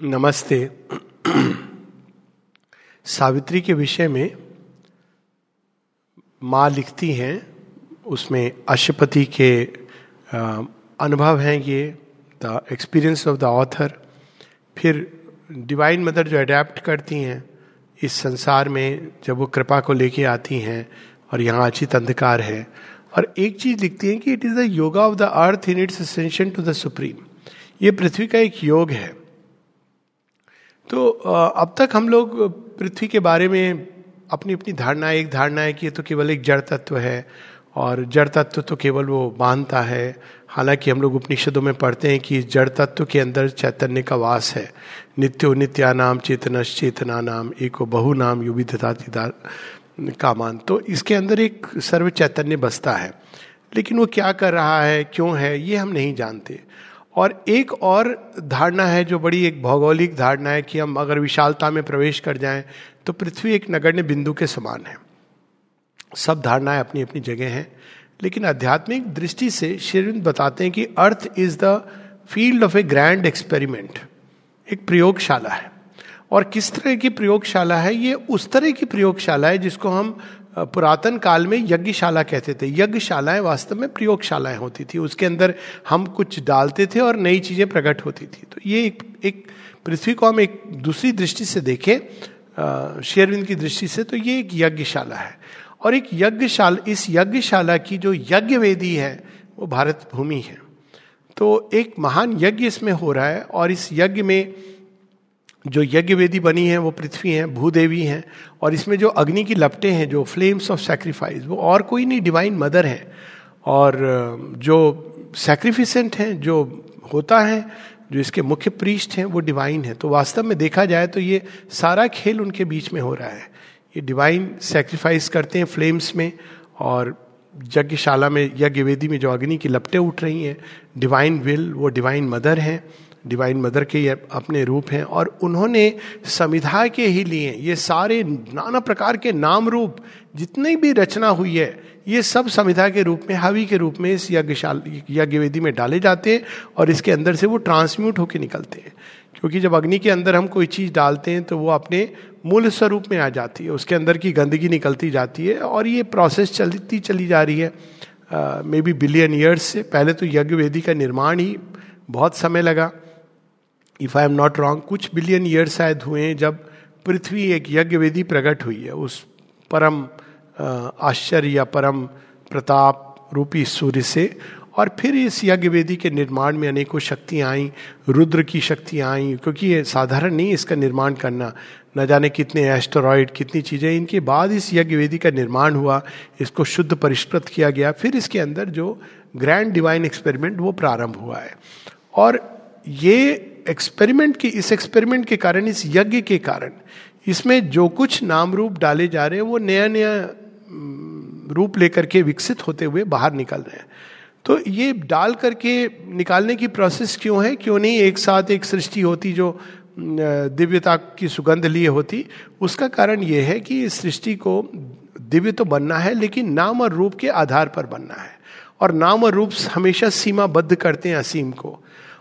नमस्ते। सावित्री के विषय में माँ लिखती हैं, उसमें अशुपति के अनुभव हैं ये the experience of the author फिर डिवाइन मदर जो अडेप्ट करती हैं, इस संसार में जब वो कृपा को लेके आती हैं और यहाँ अचित अंधकार है। और एक चीज़ लिखती हैं कि it is the yoga of the earth in its ascension to the supreme ये पृथ्वी का एक योग है। तो अब तक हम लोग पृथ्वी के बारे में अपनी अपनी धारणा, एक धारणा है कि ये तो केवल एक जड़ तत्व है और जड़ तत्व तो केवल वो बांधता है। हालाँकि हम लोग उपनिषदों में पढ़ते हैं कि जड़ तत्व के अंदर चैतन्य का वास है। नित्यो नित्या नाम चेतनश चेतना नाम एको बहु नाम युविधता का मान तो इसके अंदर एक सर्व चैतन्य बसता है। लेकिन वो क्या कर रहा है, क्यों है, ये हम नहीं जानते। और एक और धारणा है जो बड़ी एक भौगोलिक धारणा है कि हम अगर विशालता में प्रवेश कर जाएँ तो पृथ्वी एक नगण्य बिंदु के समान है। सब धारणाएँ अपनी अपनी जगह हैं, लेकिन आध्यात्मिक दृष्टि से शेरविंद बताते हैं कि earth is the field of a grand experiment, एक प्रयोगशाला है। और किस तरह की प्रयोगशाला है? ये उस तरह की प्रयोगशाला है जिसको हम पुरातन काल में यज्ञशाला कहते थे। यज्ञशालाएँ वास्तव में प्रयोगशालाएँ होती थी। उसके अंदर हम कुछ डालते थे और नई चीज़ें प्रकट होती थी। तो ये एक एक पृथ्वी को हम एक दूसरी दृष्टि से देखें शेरविंद की दृष्टि से तो ये एक यज्ञशाला है। और एक यज्ञशाला, इस यज्ञशाला की जो यज्ञ वेदी है, वो भारत भूमि है। तो एक महान यज्ञ इसमें हो रहा है और इस यज्ञ में जो यज्ञ वेदी बनी है, वो पृथ्वी है, भूदेवी है, और इसमें जो अग्नि की लपटें हैं, जो फ्लेम्स ऑफ़ सेक्रीफाइस वो और कोई नहीं डिवाइन मदर है। और जो सेक्रीफिसेंट हैं, जो होता है, जो इसके मुख्य पृष्ठ हैं, वो डिवाइन है। तो वास्तव में देखा जाए तो ये सारा खेल उनके बीच में हो रहा है। ये डिवाइन सेक्रीफाइस करते हैं फ्लेम्स में, और यज्ञशाला में यज्ञ वेदी में जो अग्नि की लपटें उठ रही हैं डिवाइन विल वो डिवाइन मदर हैं। डिवाइन मदर के ये अपने रूप हैं और उन्होंने समिधा के ही लिए ये सारे नाना प्रकार के नाम रूप, जितनी भी रचना हुई है, ये सब संविधा के रूप में, हवि के रूप में इस यज्ञशाल यज्ञ वेदी में डाले जाते हैं और इसके अंदर से वो ट्रांसम्यूट होकर निकलते हैं। क्योंकि जब अग्नि के अंदर हम कोई चीज़ डालते हैं तो वो अपने मूल स्वरूप में आ जाती है, उसके अंदर की गंदगी निकलती जाती है और ये प्रोसेस चलती चली जा रही है। मे बी बिलियन ईयर्स से, पहले तो यज्ञ वेदी का निर्माण ही बहुत समय लगा। If I am not wrong कुछ बिलियन ईयर शायद हुए जब पृथ्वी एक यज्ञ वेदी प्रकट हुई है। उस परम आश्चर्य या परम प्रताप रूपी सूर्य से। और फिर इस यज्ञ वेदी के निर्माण में अनेकों शक्तियाँ आईं, रुद्र की शक्तियाँ आई, क्योंकि ये साधारण नहीं इसका निर्माण करना। न जाने कितने एस्टोरॉयड कितनी चीज़ें। इनके बाद इस यज्ञ वेदी का निर्माण हुआ, इसको शुद्ध परिष्कृत किया गया। फिर इसके अंदर जो ग्रैंड डिवाइन एक्सपेरिमेंट वो प्रारंभ हुआ है। और ये एक्सपेरिमेंट की, इस एक्सपेरिमेंट के कारण, इस यज्ञ के कारण, इसमें जो कुछ नाम रूप डाले जा रहे हैं, वो नया नया रूप लेकर के विकसित होते हुए बाहर निकल रहे हैं। तो ये डाल करके निकालने की प्रोसेस क्यों है? क्यों नहीं एक साथ एक सृष्टि होती जो दिव्यता की सुगंध लिए होती? उसका कारण ये है कि इस सृष्टि को दिव्य तो बनना है, लेकिन नाम और रूप के आधार पर बनना है। और नाम और रूप हमेशा सीमाबद्ध करते हैं असीम को।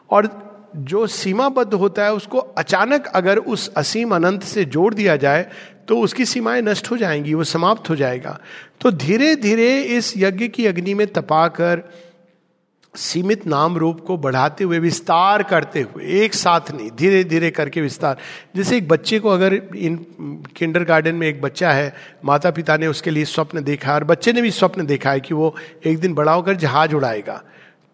और जो सीमाबद्ध होता है, उसको अचानक अगर उस असीम अनंत से जोड़ दिया जाए तो उसकी सीमाएँ नष्ट हो जाएँगी, वो समाप्त हो जाएगा। तो धीरे धीरे इस यज्ञ की अग्नि में तपाकर, सीमित नाम रूप को बढ़ाते हुए, विस्तार करते हुए, एक साथ नहीं धीरे धीरे करके विस्तार। जैसे एक बच्चे को अगर इन किंडर गार्डन में एक बच्चा है माता पिता ने उसके लिए स्वप्न देखा, और बच्चे ने भी स्वप्न देखा है कि वो एक दिन बड़ा होकर जहाज़ उड़ाएगा।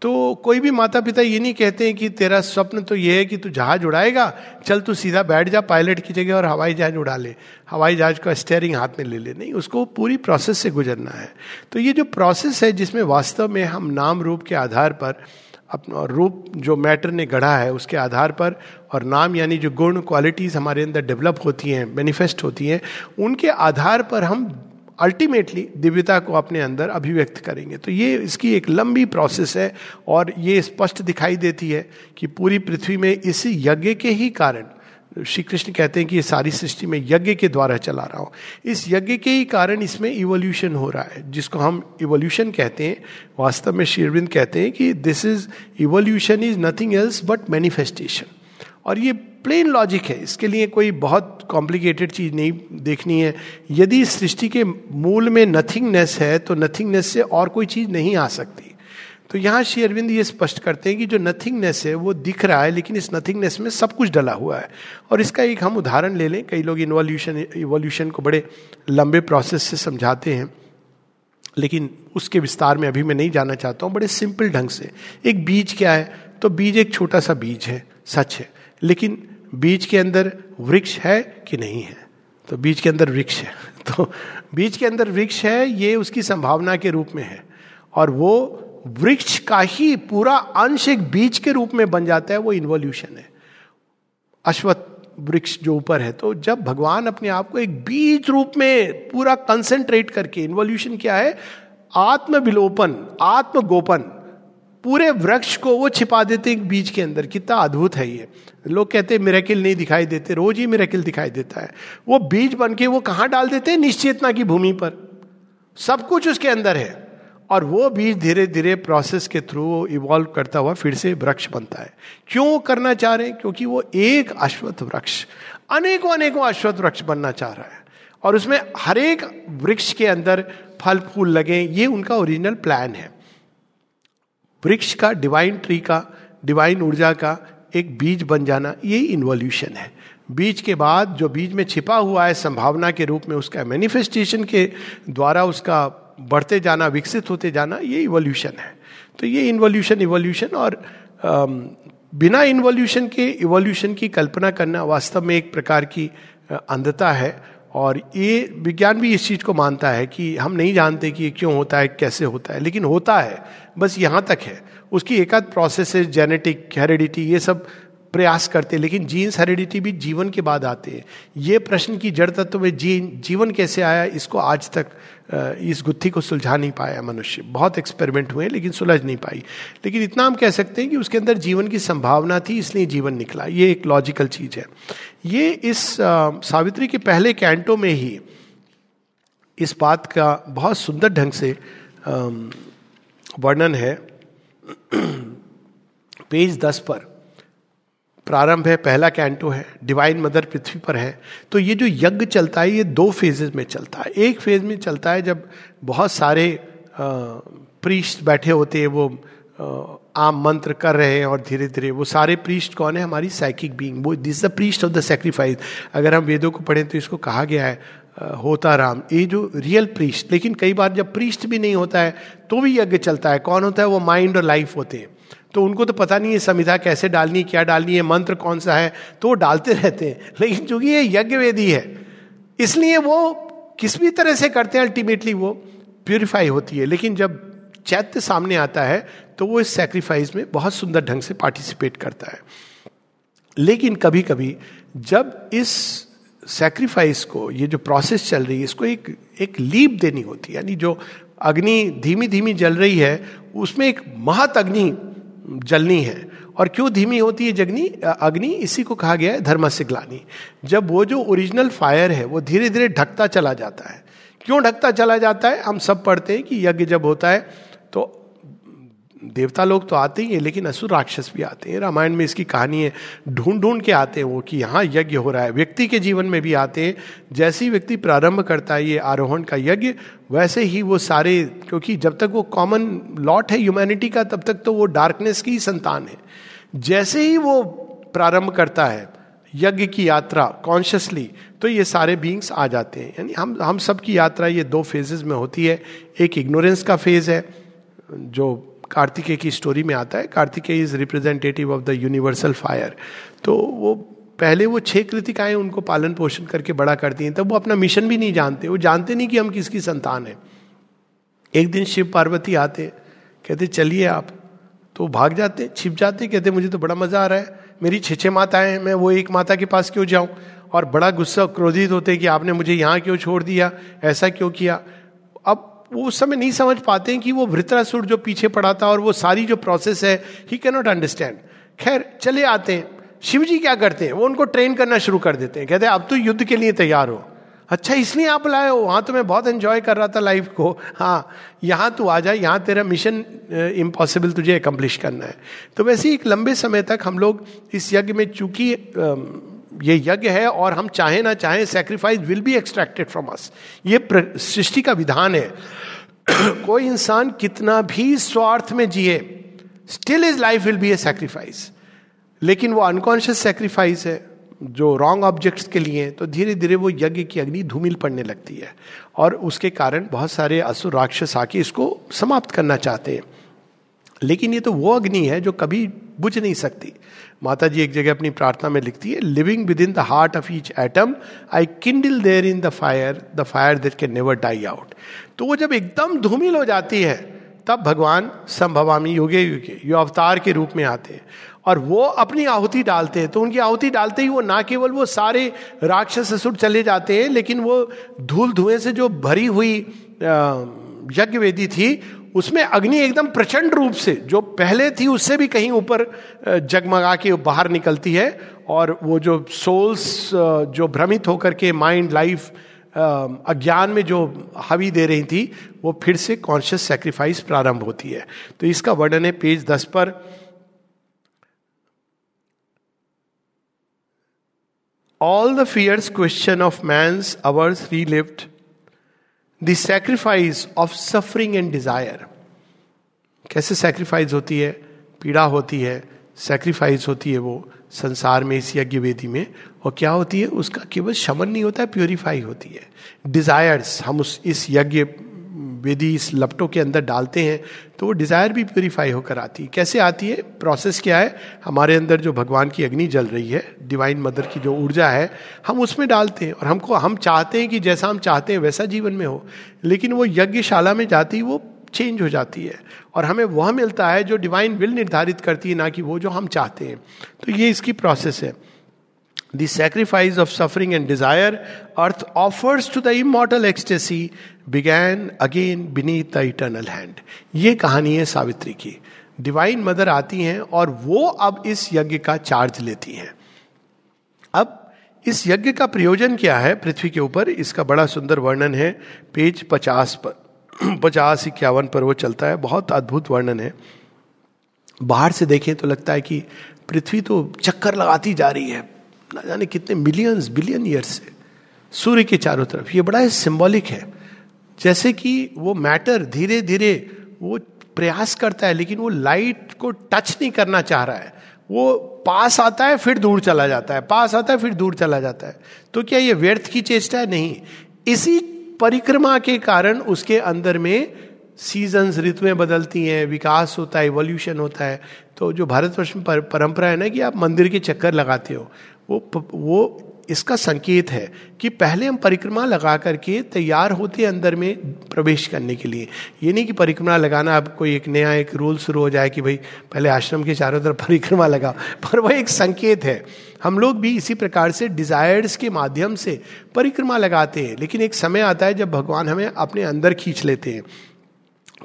तो कोई भी माता पिता ये नहीं कहते हैं कि तेरा स्वप्न तो ये है कि तू जहाज़ उड़ाएगा, चल तू सीधा बैठ जा पायलट की जगह और हवाई जहाज़ उड़ा ले। हवाई जहाज़ का स्टेयरिंग हाथ में ले ले। नहीं, उसको पूरी प्रोसेस से गुजरना है। तो ये जो प्रोसेस है जिसमें वास्तव में हम नाम, रूप के आधार पर अपना रूप जो मैटर ने गढ़ा है, उसके आधार पर और नाम यानी जो गुण क्वालिटीज हमारे अंदर डेवलप होती हैं मैनिफेस्ट होती हैं, उनके आधार पर हम अल्टीमेटली दिव्यता को अपने अंदर अभिव्यक्त करेंगे। तो ये इसकी एक लंबी प्रोसेस है और ये स्पष्ट दिखाई देती है कि पूरी पृथ्वी में इस यज्ञ के ही कारण, श्री कृष्ण कहते हैं कि ये सारी सृष्टि में यज्ञ के द्वारा चला रहा हूँ। इस यज्ञ के ही कारण इसमें इवोल्यूशन हो रहा है, जिसको हम इवोल्यूशन कहते हैं। वास्तव में शेरविंद कहते हैं कि this is evolution is nothing else but manifestation और ये प्लेन लॉजिक है। इसके लिए कोई बहुत कॉम्प्लिकेटेड चीज़ नहीं देखनी है। यदि सृष्टि के मूल में नथिंगनेस है तो नथिंगनेस से और कोई चीज़ नहीं आ सकती। तो यहाँ श्री अरविंद ये स्पष्ट करते हैं कि जो नथिंगनेस है, वो दिख रहा है, लेकिन इस नथिंगनेस में सब कुछ डला हुआ है। और इसका एक हम उदाहरण ले लें। कई लोग इन्वॉल्यूशन इवोल्यूशन को बड़े लंबे प्रोसेस से समझाते हैं। लेकिन उसके विस्तार में अभी मैं नहीं जाना चाहता हूँ। बड़े सिंपल ढंग से। एक बीज क्या है? तो बीज एक छोटा सा बीज है। सच है। लेकिन बीज के अंदर वृक्ष है कि नहीं है? तो बीज के अंदर वृक्ष है। तो बीज के अंदर वृक्ष है, ये उसकी संभावना के रूप में है। और वो वृक्ष का ही पूरा अंश एक बीज के रूप में बन जाता है, वो इन्वोल्यूशन है। अश्वत्थ वृक्ष जो ऊपर है तो जब भगवान अपने आप को एक बीज रूप में पूरा कंसेंट्रेट करके इन्वोल्यूशन क्या है? आत्म विलोपन आत्म गोपन पूरे वृक्ष को वो छिपा देते एक बीज के अंदर। कितना अद्भुत है ये। लोग कहते हैं मेरेकिल नहीं दिखाई देते। रोज ही मेरेकिल दिखाई देता है। वो बीज बन के वो कहाँ डाल देते हैं? निश्चेतना की भूमि पर। सब कुछ उसके अंदर है। और वो बीज धीरे धीरे प्रोसेस के थ्रू इवॉल्व करता हुआ फिर से वृक्ष बनता है। क्यों करना चाह रहे हैं? क्योंकि वो एक अश्वत्थ वृक्ष, अनेकों अनेकों अश्वत्थ वृक्ष बनना चाह रहा है। और उसमें हर एक वृक्ष के अंदर फल, फूल लगे ये उनका ओरिजिनल प्लान है। वृक्ष का डिवाइन ट्री का डिवाइन ऊर्जा का एक बीज बन जाना ये इन्वोल्यूशन है। बीज के बाद जो बीज में छिपा हुआ है, संभावना के रूप में उसका मैनिफेस्टेशन के द्वारा उसका बढ़ते जाना, विकसित होते जाना ये इवोल्यूशन है। तो ये इन्वोल्यूशन इवोल्यूशन और बिना इन्वोल्यूशन के इवोल्यूशन की कल्पना करना वास्तव में एक प्रकार की अंधता है। और ये विज्ञान भी इस चीज़ को मानता है कि हम नहीं जानते कि ये क्यों होता है, कैसे होता है, लेकिन होता है, बस यहाँ तक है। उसकी एकाध प्रोसेस जेनेटिक हेरिडिटी ये सब प्रयास करते हैं, लेकिन जीन्स हेरिडिटी भी जीवन के बाद आते हैं। ये प्रश्न की जड़ तत्व में जीन, जीवन कैसे आया, इसको आज तक इस गुत्थी को सुलझा नहीं पाया मनुष्य। बहुत एक्सपेरिमेंट हुए, लेकिन सुलझ नहीं पाई। लेकिन इतना हम कह सकते हैं कि उसके अंदर जीवन की संभावना थी, इसलिए जीवन निकला। ये एक लॉजिकल चीज़ है। ये इस सावित्री के पहले कैंटो में ही इस बात का बहुत सुंदर ढंग से वर्णन है। पेज दस पर। प्रारंभ है, पहला कैंटो है डिवाइन मदर पृथ्वी पर है। तो ये जो यज्ञ चलता है, ये दो फेजेस में चलता है। एक फ़ेज़ में चलता है जब बहुत सारे प्रीस्ट बैठे होते हैं, वो आम मंत्र कर रहे हैं और धीरे धीरे वो सारे प्रीस्ट कौन है? हमारी साइकिक बीइंग वो this the priest of the sacrifice अगर हम वेदों को पढ़ें तो इसको कहा गया है होता राम। ये जो रियल प्रीस्ट लेकिन कई बार जब प्रीस्ट भी नहीं होता है तो भी यज्ञ चलता है। कौन होता है? वो माइंड और लाइफ होते हैं। तो उनको तो पता नहीं है संविधा कैसे डालनी क्या डालनी है, मंत्र कौन सा है तो वो डालते रहते हैं। लेकिन चूँकि ये यज्ञ वेदी है, इसलिए वो किस भी तरह से करते हैं अल्टीमेटली वो प्योरीफाई होती है। लेकिन जब चैत्य सामने आता है तो वो इस सेक्रीफाइस में बहुत सुंदर ढंग से पार्टिसिपेट करता है। लेकिन कभी कभी जब इस सेक्रीफाइस को, ये जो प्रोसेस चल रही है, इसको एक एक लीप देनी होती है, यानी जो अग्नि धीमी धीमी जल रही है, उसमें एक महत अग्नि जलनी है। और क्यों धीमी होती है जगनी? अग्नि, इसी को कहा गया है धर्म से ग्लानी जब वो जो ओरिजिनल फायर है, वो धीरे धीरे ढकता चला जाता है। क्यों ढकता चला जाता है? हम सब पढ़ते हैं कि यज्ञ जब होता है देवता लोग तो आते ही हैं, लेकिन असुर राक्षस भी आते हैं। रामायण में इसकी कहानी है ढूंढ ढूंढ के आते हैं वो कि यहाँ यज्ञ हो रहा है। व्यक्ति के जीवन में भी आते हैं, जैसे ही व्यक्ति प्रारंभ करता है ये आरोहण का यज्ञ, वैसे ही वो सारे, क्योंकि जब तक वो कॉमन लॉट है ह्यूमैनिटी का, तब तक तो वो डार्कनेस की ही संतान है। जैसे ही वो प्रारंभ करता है यज्ञ की यात्रा कॉन्शियसली तो ये सारे बींग्स आ जाते हैं। यानी हम हम सब की यात्रा ये दो फेजेस में होती है। एक इग्नोरेंस का फ़ेज़ है, जो कार्तिकेय की स्टोरी में आता है। Kartikeya is representative of the universal fire तो वो पहले वो छह कृतिकाएँ उनको पालन पोषण करके बड़ा करती हैं, तब वो अपना मिशन भी नहीं जानते। वो जानते नहीं कि हम किसकी संतान है। एक दिन शिव पार्वती आते, कहते, चलिए आप। तो भाग जाते, छिप जाते, कहते, मुझे तो बड़ा मज़ा आ रहा है। मेरी छः छः माताएँ मैं वो एक माता के पास क्यों जाऊँ? और बड़ा गुस्सा क्रोधित होते कि आपने मुझे यहाँ क्यों छोड़ दिया? ऐसा क्यों किया? वो उस समय नहीं समझ पाते हैं कि वो वृत्रासुर जो पीछे पड़ा था और वो सारी जो प्रोसेस है ही कैनॉट अंडरस्टैंड खैर, चले आते हैं। शिव जी क्या करते हैं? वो उनको ट्रेन करना शुरू कर देते हैं। कहते हैं, अब तो युद्ध के लिए तैयार हो। अच्छा इसलिए आप लाए हो? वहाँ तो मैं बहुत एंजॉय कर रहा था लाइफ को। हाँ यहाँ तू आ जा, यहाँ तेरा मिशन इम्पॉसिबल तुझे अकम्प्लिश करना है। तो वैसे एक लंबे समय तक हम लोग इस यज्ञ में चूँकि ये यज्ञ है और हम चाहे ना चाहें sacrifice will be extracted from us ये सृष्टि का विधान है। कोई इंसान कितना भी स्वार्थ में जिए still is life will be a sacrifice लेकिन वो अनकॉन्शियस सेक्रीफाइस है, जो रॉन्ग ऑब्जेक्ट्स के लिए तो धीरे धीरे वो यज्ञ की अग्नि धूमिल पड़ने लगती है। और उसके कारण बहुत सारे असुर राक्षस आके इसको समाप्त करना चाहते हैं। लेकिन ये तो वो अग्नि है जो कभी बुझ नहीं सकती। माता जी एक जगह अपनी प्रार्थना में लिखती है living within the heart of each atom I kindle there in the fire the fire that can never die out तो वो जब एकदम धूमिल हो जाती है, तब भगवान संभवामी युगे युगे, यो अवतार के रूप में आते हैं। और वो अपनी आहुति डालते हैं तो उनकी आहुति डालते ही वो ना केवल वो सारे राक्षस असुर चले जाते हैं, लेकिन वो धूल धुएँ से जो भरी हुई यज्ञ वेदी थी उसमें अग्नि एकदम प्रचंड रूप से, जो पहले थी उससे भी कहीं ऊपर जगमगा के बाहर निकलती है और वो जो सोल्स जो भ्रमित होकर के माइंड लाइफ अज्ञान में जो हवी दे रही थी, वो फिर से कॉन्शियस सेक्रीफाइस प्रारंभ होती है। तो इसका वर्णन है पेज दस पर। All the fierce question of man hours रीलिफ्ट the sacrifice of suffering and desire कैसे सेक्रीफाइस होती है? पीड़ा होती है सेक्रीफाइस होती है वो संसार में, इस यज्ञ वेदी में। और क्या होती है? उसका केवल शमन नहीं होता है प्योरीफाई होती है। डिजायर्स हम उस, इस यज्ञ वेदी इस लपटों के अंदर डालते हैं तो वो डिज़ायर भी प्योरीफाई होकर आती है। कैसे आती है? प्रोसेस क्या है? हमारे अंदर जो भगवान की अग्नि जल रही है डिवाइन मदर की जो ऊर्जा है, हम उसमें डालते हैं और हमको, हम चाहते हैं कि जैसा हम चाहते हैं वैसा जीवन में हो, लेकिन वो यज्ञशाला में जाती वो चेंज हो जाती है और हमें वह मिलता है जो डिवाइन विल निर्धारित करती है, ना कि वो जो हम चाहते हैं। तो ये इसकी प्रोसेस है। The sacrifice of suffering and desire earth offers to the immortal ecstasy began again beneath the eternal hand ये कहानी है सावित्री की। डिवाइन मदर आती हैं और वो अब इस यज्ञ का चार्ज लेती हैं। अब इस यज्ञ का प्रयोजन क्या है? पृथ्वी के ऊपर इसका बड़ा सुंदर वर्णन है। पेज पचास पर, पचास इक्यावन पर वो चलता है। बहुत अद्भुत वर्णन है। बाहर से देखें तो लगता है कि पृथ्वी तो चक्कर लगाती जा रही है। ना जाने कितने मिलियंस बिलियन ईयर्स से। सूर्य के चारों तरफ़। ये बड़ा सिंबॉलिक है। जैसे कि वो मैटर धीरे धीरे वो प्रयास करता है, लेकिन वो लाइट को टच नहीं करना चाह रहा है। वो पास आता है, फिर दूर चला जाता है। पास आता है, फिर दूर चला जाता है। तो क्या ये व्यर्थ की चेष्टा है नहीं? इसी परिक्रमा के कारण उसके अंदर में सीजन्स ऋतुएँ बदलती हैं, विकास होता है इवोल्यूशन होता है। तो जो भारतवर्ष में परंपरा है ना कि आप मंदिर के चक्कर लगाते हो, वो वो इसका संकेत है कि पहले हम परिक्रमा लगा करके तैयार होते हैं अंदर में प्रवेश करने के लिए। ये नहीं कि परिक्रमा लगाना अब कोई एक नया एक रूल शुरू हो जाए कि भाई पहले आश्रम के चारों तरफ़ परिक्रमा लगाओ। पर वह एक संकेत है। हम लोग भी इसी प्रकार से डिजायर्स के माध्यम से परिक्रमा लगाते हैं। लेकिन एक समय आता है जब भगवान हमें अपने अंदर खींच लेते हैं।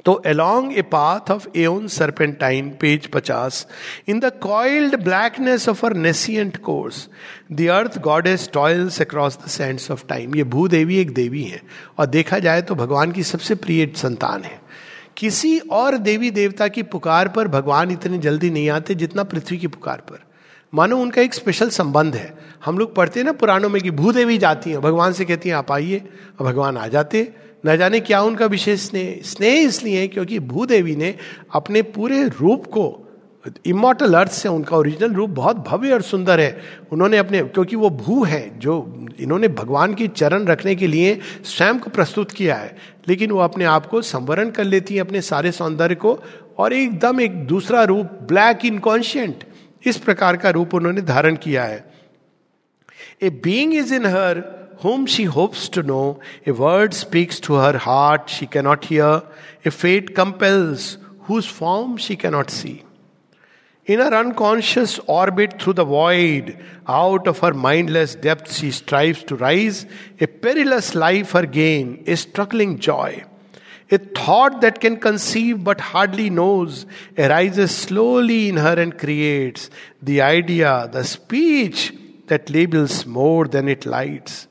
तो along a path of an serpentine page पचास in the coiled blackness of her nescient course the earth goddess toils across the sands of time ये भूदेवी एक देवी है। और देखा जाए तो भगवान की सबसे प्रिय संतान है। किसी और देवी देवता की पुकार पर भगवान इतने जल्दी नहीं आते जितना पृथ्वी की पुकार पर। मानो उनका एक स्पेशल संबंध है। हम लोग पढ़ते हैं ना पुराणों में कि भूदेवी जाती हैं। भगवान से कहती हैं, आप आइए। और भगवान आ जाते। न जाने क्या उनका विशेष स्नेह स्नेह इसलिए क्योंकि भूदेवी ने अपने पूरे रूप को इमोटल अर्थ से उनका ओरिजिनल रूप बहुत भव्य और सुंदर है। उन्होंने अपने, क्योंकि वो भू है, जो इन्होंने भगवान की चरण रखने के लिए स्वयं को प्रस्तुत किया है। लेकिन वो अपने आप को संवरण कर लेती है अपने सारे सौंदर्य को और एकदम एक दूसरा रूप ब्लैक इनकॉन्शियंट इस प्रकार का रूप उन्होंने धारण किया है। A being is in her whom she hopes to know. A word speaks to her heart she cannot hear. A fate compels whose form she cannot see. In her unconscious orbit through the void, out of her mindless depths she strives to rise, a perilous life her gain, a struggling joy. A thought that can conceive but hardly knows arises slowly in her and creates the idea, the speech that labels more than it lights.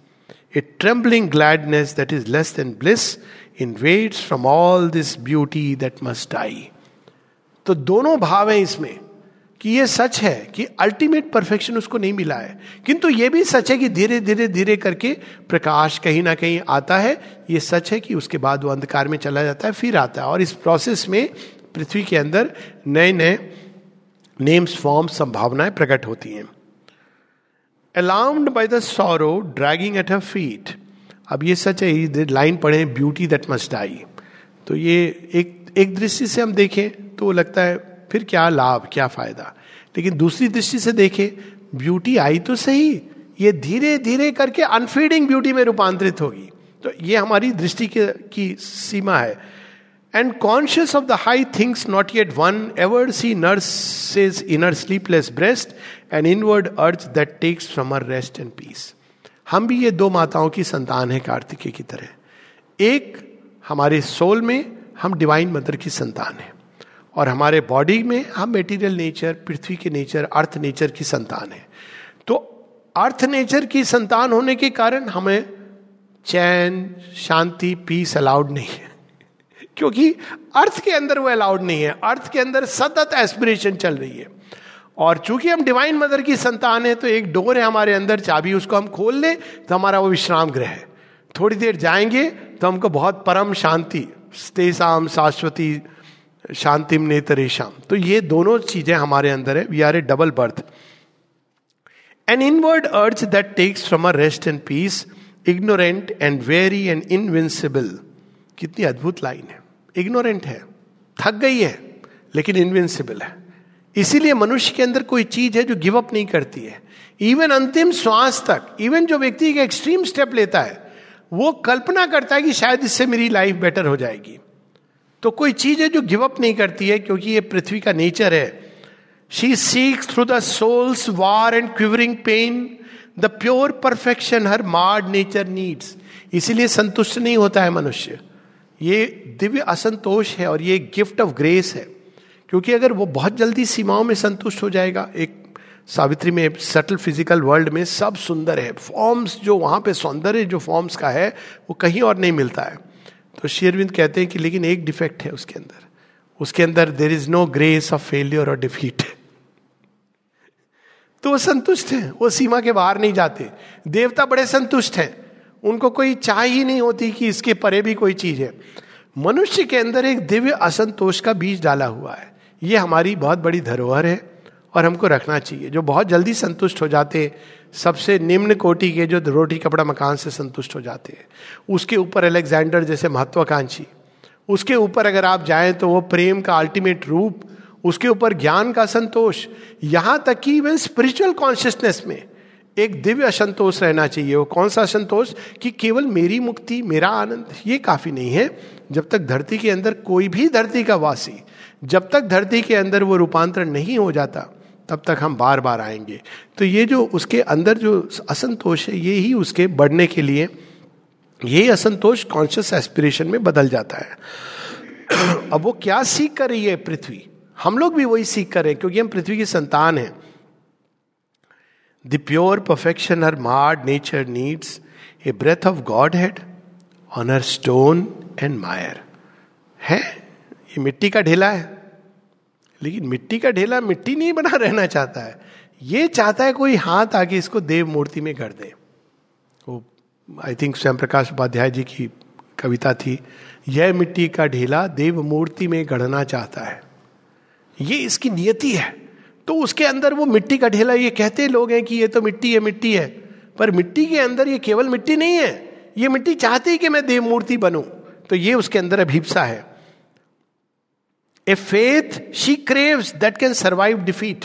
Trembling gladness that is less than bliss in waits from all this beauty that must die तो दोनों भाव हैं इसमें कि ये सच है कि अल्टीमेट परफेक्शन उसको नहीं मिला है। किंतु ये भी सच है कि धीरे धीरे धीरे करके प्रकाश कहीं ना कहीं आता है। ये सच है कि उसके बाद वो अंधकार में चला जाता है, फिर आता है। और इस प्रोसेस में पृथ्वी के अंदर नए नए नेम्स फॉर्म संभावनाएँ प्रकट होती हैं। Aloud by the sorrow dragging at her feet अब ये सच है लाइन पढ़े ब्यूटी दैट मस्ट डाई तो ये एक एक दृष्टि से हम देखें तो लगता है, फिर क्या लाभ, क्या फ़ायदा? लेकिन दूसरी दृष्टि से देखें ब्यूटी आई तो सही, ये धीरे धीरे करके अनफीडिंग ब्यूटी में रूपांतरित होगी। तो ये हमारी दृष्टि की सीमा है। And conscious of the high things not yet won ever she nurse inner sleepless breast and inward earth that takes from her rest and peace हम भी ये दो माताओं की संतान है कार्तिकेय की तरह। एक, हमारे सोल में हम डिवाइन मदर की संतान है। और हमारे बॉडी में हम मेटीरियल नेचर पृथ्वी के नेचर अर्थ नेचर की संतान है। तो अर्थ नेचर की संतान होने के कारण हमें चैन, शांति पीस अलाउड नहीं है। क्योंकि अर्थ के अंदर वो अलाउड नहीं है। अर्थ के अंदर सतत एस्पिरेशन चल रही है। और चूँकि हम डिवाइन मदर की संतान है तो एक डोर है हमारे अंदर, चाबी उसको हम खोल ले तो हमारा वो विश्राम गृह है। थोड़ी देर जाएँगे तो हमको बहुत परम शांति स्तेसाम शाश्वती, शांतिम नेतरेशम तो ये दोनों चीज़ें हमारे अंदर है। We are a double birth an inward earth that takes from a rest and peace ignorant and very and invincible कितनी अद्भुत लाइन है। इग्नोरेंट है। थक गई है, लेकिन इनविंसिबल है। इसीलिए मनुष्य के अंदर कोई चीज़ है जो गिव अप नहीं करती है। इवन अंतिम श्वास तक इवन जो व्यक्ति एक एक्सट्रीम स्टेप लेता है, वो कल्पना करता है कि शायद इससे मेरी लाइफ बेटर हो जाएगी। तो कोई चीज़ है जो गिव अप नहीं करती है, क्योंकि ये पृथ्वी का नेचर है। She seeks through the souls war and quivering pain the pure perfection her marred nature needs इसीलिए संतुष्ट नहीं होता है मनुष्य। ये दिव्य असंतोष है और ये गिफ्ट ऑफ़ ग्रेस है। क्योंकि अगर वो बहुत जल्दी सीमाओं में संतुष्ट हो जाएगा, एक सावित्री में सटल फ़िज़िकल वर्ल्ड में सब सुंदर है। फॉर्म्स जो वहाँ पे सौंदर्य जो फॉर्म्स का है, वो कहीं और नहीं मिलता है। तो शेरविंद कहते हैं कि लेकिन एक डिफेक्ट है उसके अंदर। उसके अंदर there is no grace of failure और डिफीट तो वो संतुष्ट है, वो सीमा के बाहर नहीं जाते। देवता बड़े संतुष्ट हैं। उनको कोई चाह ही नहीं होती कि इसके परे भी कोई चीज़ है। मनुष्य के अंदर एक दिव्य असंतोष का बीज डाला हुआ है। ये हमारी बहुत बड़ी धरोहर है और हमको रखना चाहिए। जो बहुत जल्दी संतुष्ट हो जाते, सबसे निम्न कोटि के जो रोटी कपड़ा मकान से संतुष्ट हो जाते हैं। उसके ऊपर अलेक्जेंडर जैसे महत्वाकांक्षी, उसके ऊपर अगर आप जाएँ तो वो प्रेम का अल्टीमेट रूप, उसके ऊपर ज्ञान का संतोष। यहाँ तक कि इवन स्पिरिचुअल कॉन्शियसनेस में एक दिव्य असंतोष रहना चाहिए। वो कौन सा संतोष कि केवल मेरी मुक्ति, मेरा आनंद, ये काफ़ी नहीं है। जब तक धरती के अंदर कोई भी धरती का वासी जब तक धरती के अंदर वो रूपांतरण नहीं हो जाता, तब तक हम बार बार आएँगे। तो ये जो उसके अंदर जो असंतोष है, ये ही उसके बढ़ने के लिए, ये असंतोष कॉन्शियस एस्पिरेशन में बदल जाता है। अब वो क्या सीख कर रही है पृथ्वी? हम लोग भी वही सीख कर रहे हैं, क्योंकि हम पृथ्वी की संतान हैं। The pure perfection her marred nature needs a breath of Godhead on her stone and mire है? ये मिट्टी का ढेला है। लेकिन मिट्टी का ढेला मिट्टी नहीं बना रहना चाहता है। ये चाहता है कोई हाथ आके इसको देव मूर्ति में कर दे। वो आई थिंक स्वयं प्रकाश उपाध्याय जी की कविता थी, यह मिट्टी का ढेला देव मूर्ति में गढ़ना चाहता है। ये इसकी नियति है। तो उसके अंदर वो मिट्टी का ढेला, ये कहते लोग हैं कि ये तो मिट्टी है मिट्टी है। पर मिट्टी के अंदर ये केवल मिट्टी नहीं है। ये मिट्टी चाहती है कि मैं देव मूर्ति बनूं। तो ये उसके अंदर अभिप्सा है। A faith she craves that can survive defeat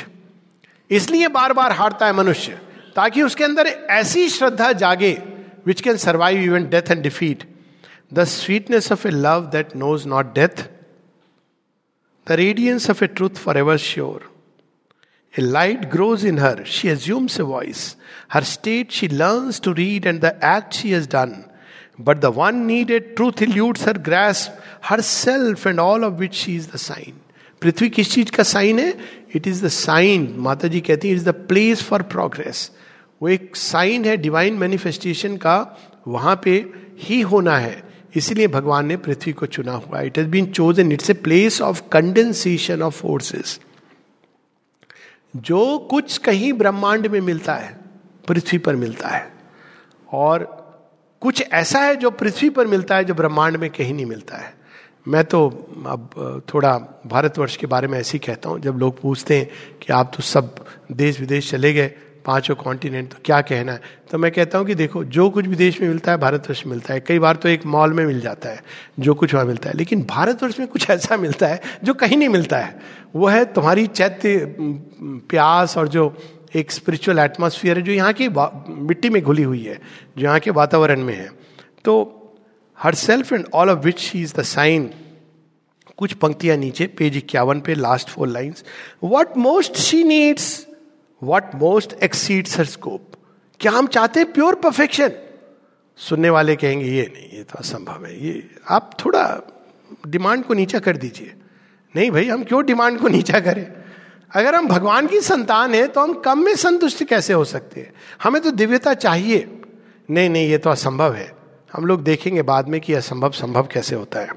इसलिए बार बार हारता है मनुष्य, ताकि उसके अंदर ऐसी श्रद्धा जागे which can survive even death and defeat the sweetness of a love that knows not death the radiance of a truth for ever sure a light grows in her she assumes a voice her state she learns to read and the act she has done the one needed truth eludes her grace herself and all of which she is the sign पृथ्वी किस चीज़ का sign है? It is the sign माता जी कहती है is the place for progress वो एक साइन है डिवाइन मैनिफेस्टेशन का। वहाँ पे ही होना है। इसीलिए भगवान ने पृथ्वी को चुना हुआ it has been chosen it's a place of condensation of forces जो कुछ कहीं ब्रह्मांड में मिलता है, पृथ्वी पर मिलता है। और कुछ ऐसा है जो पृथ्वी पर मिलता है जो ब्रह्मांड में कहीं नहीं मिलता है। मैं तो अब थोड़ा भारतवर्ष के बारे में ऐसे ही कहता हूँ। जब लोग पूछते हैं कि आप तो सब देश विदेश चले गए, पाँचों कॉन्टिनेंट तो क्या कहना है? तो मैं कहता हूँ कि देखो, जो कुछ विदेश में मिलता है, भारतवर्ष में मिलता है। कई बार तो एक मॉल में मिल जाता है, जो कुछ वहाँ मिलता है। लेकिन भारतवर्ष में कुछ ऐसा मिलता है जो कहीं नहीं मिलता है। वो है तुम्हारी चैत्य प्यास और जो एक स्पिरिचुअल एटमोसफियर है जो यहाँ की मिट्टी में घुली हुई है, जो यहाँ के वातावरण में है। तो herself and all of which is the sign कुछ पंक्तियाँ नीचे पेज इक्यावन पे last four lines what most she needs what most exceeds her scope क्या हम चाहते हैं प्योर परफेक्शन सुनने वाले कहेंगे, ये नहीं, ये तो असंभव है, ये आप थोड़ा डिमांड को नीचा कर दीजिए। नहीं भाई, हम क्यों डिमांड को नीचा करें? अगर हम भगवान की संतान है तो हम कम में संतुष्ट कैसे हो सकते हैं? हमें तो दिव्यता चाहिए। नहीं नहीं, ये तो असंभव है। हम लोग देखेंगे बाद में कि असंभव, संभव कैसे होता है।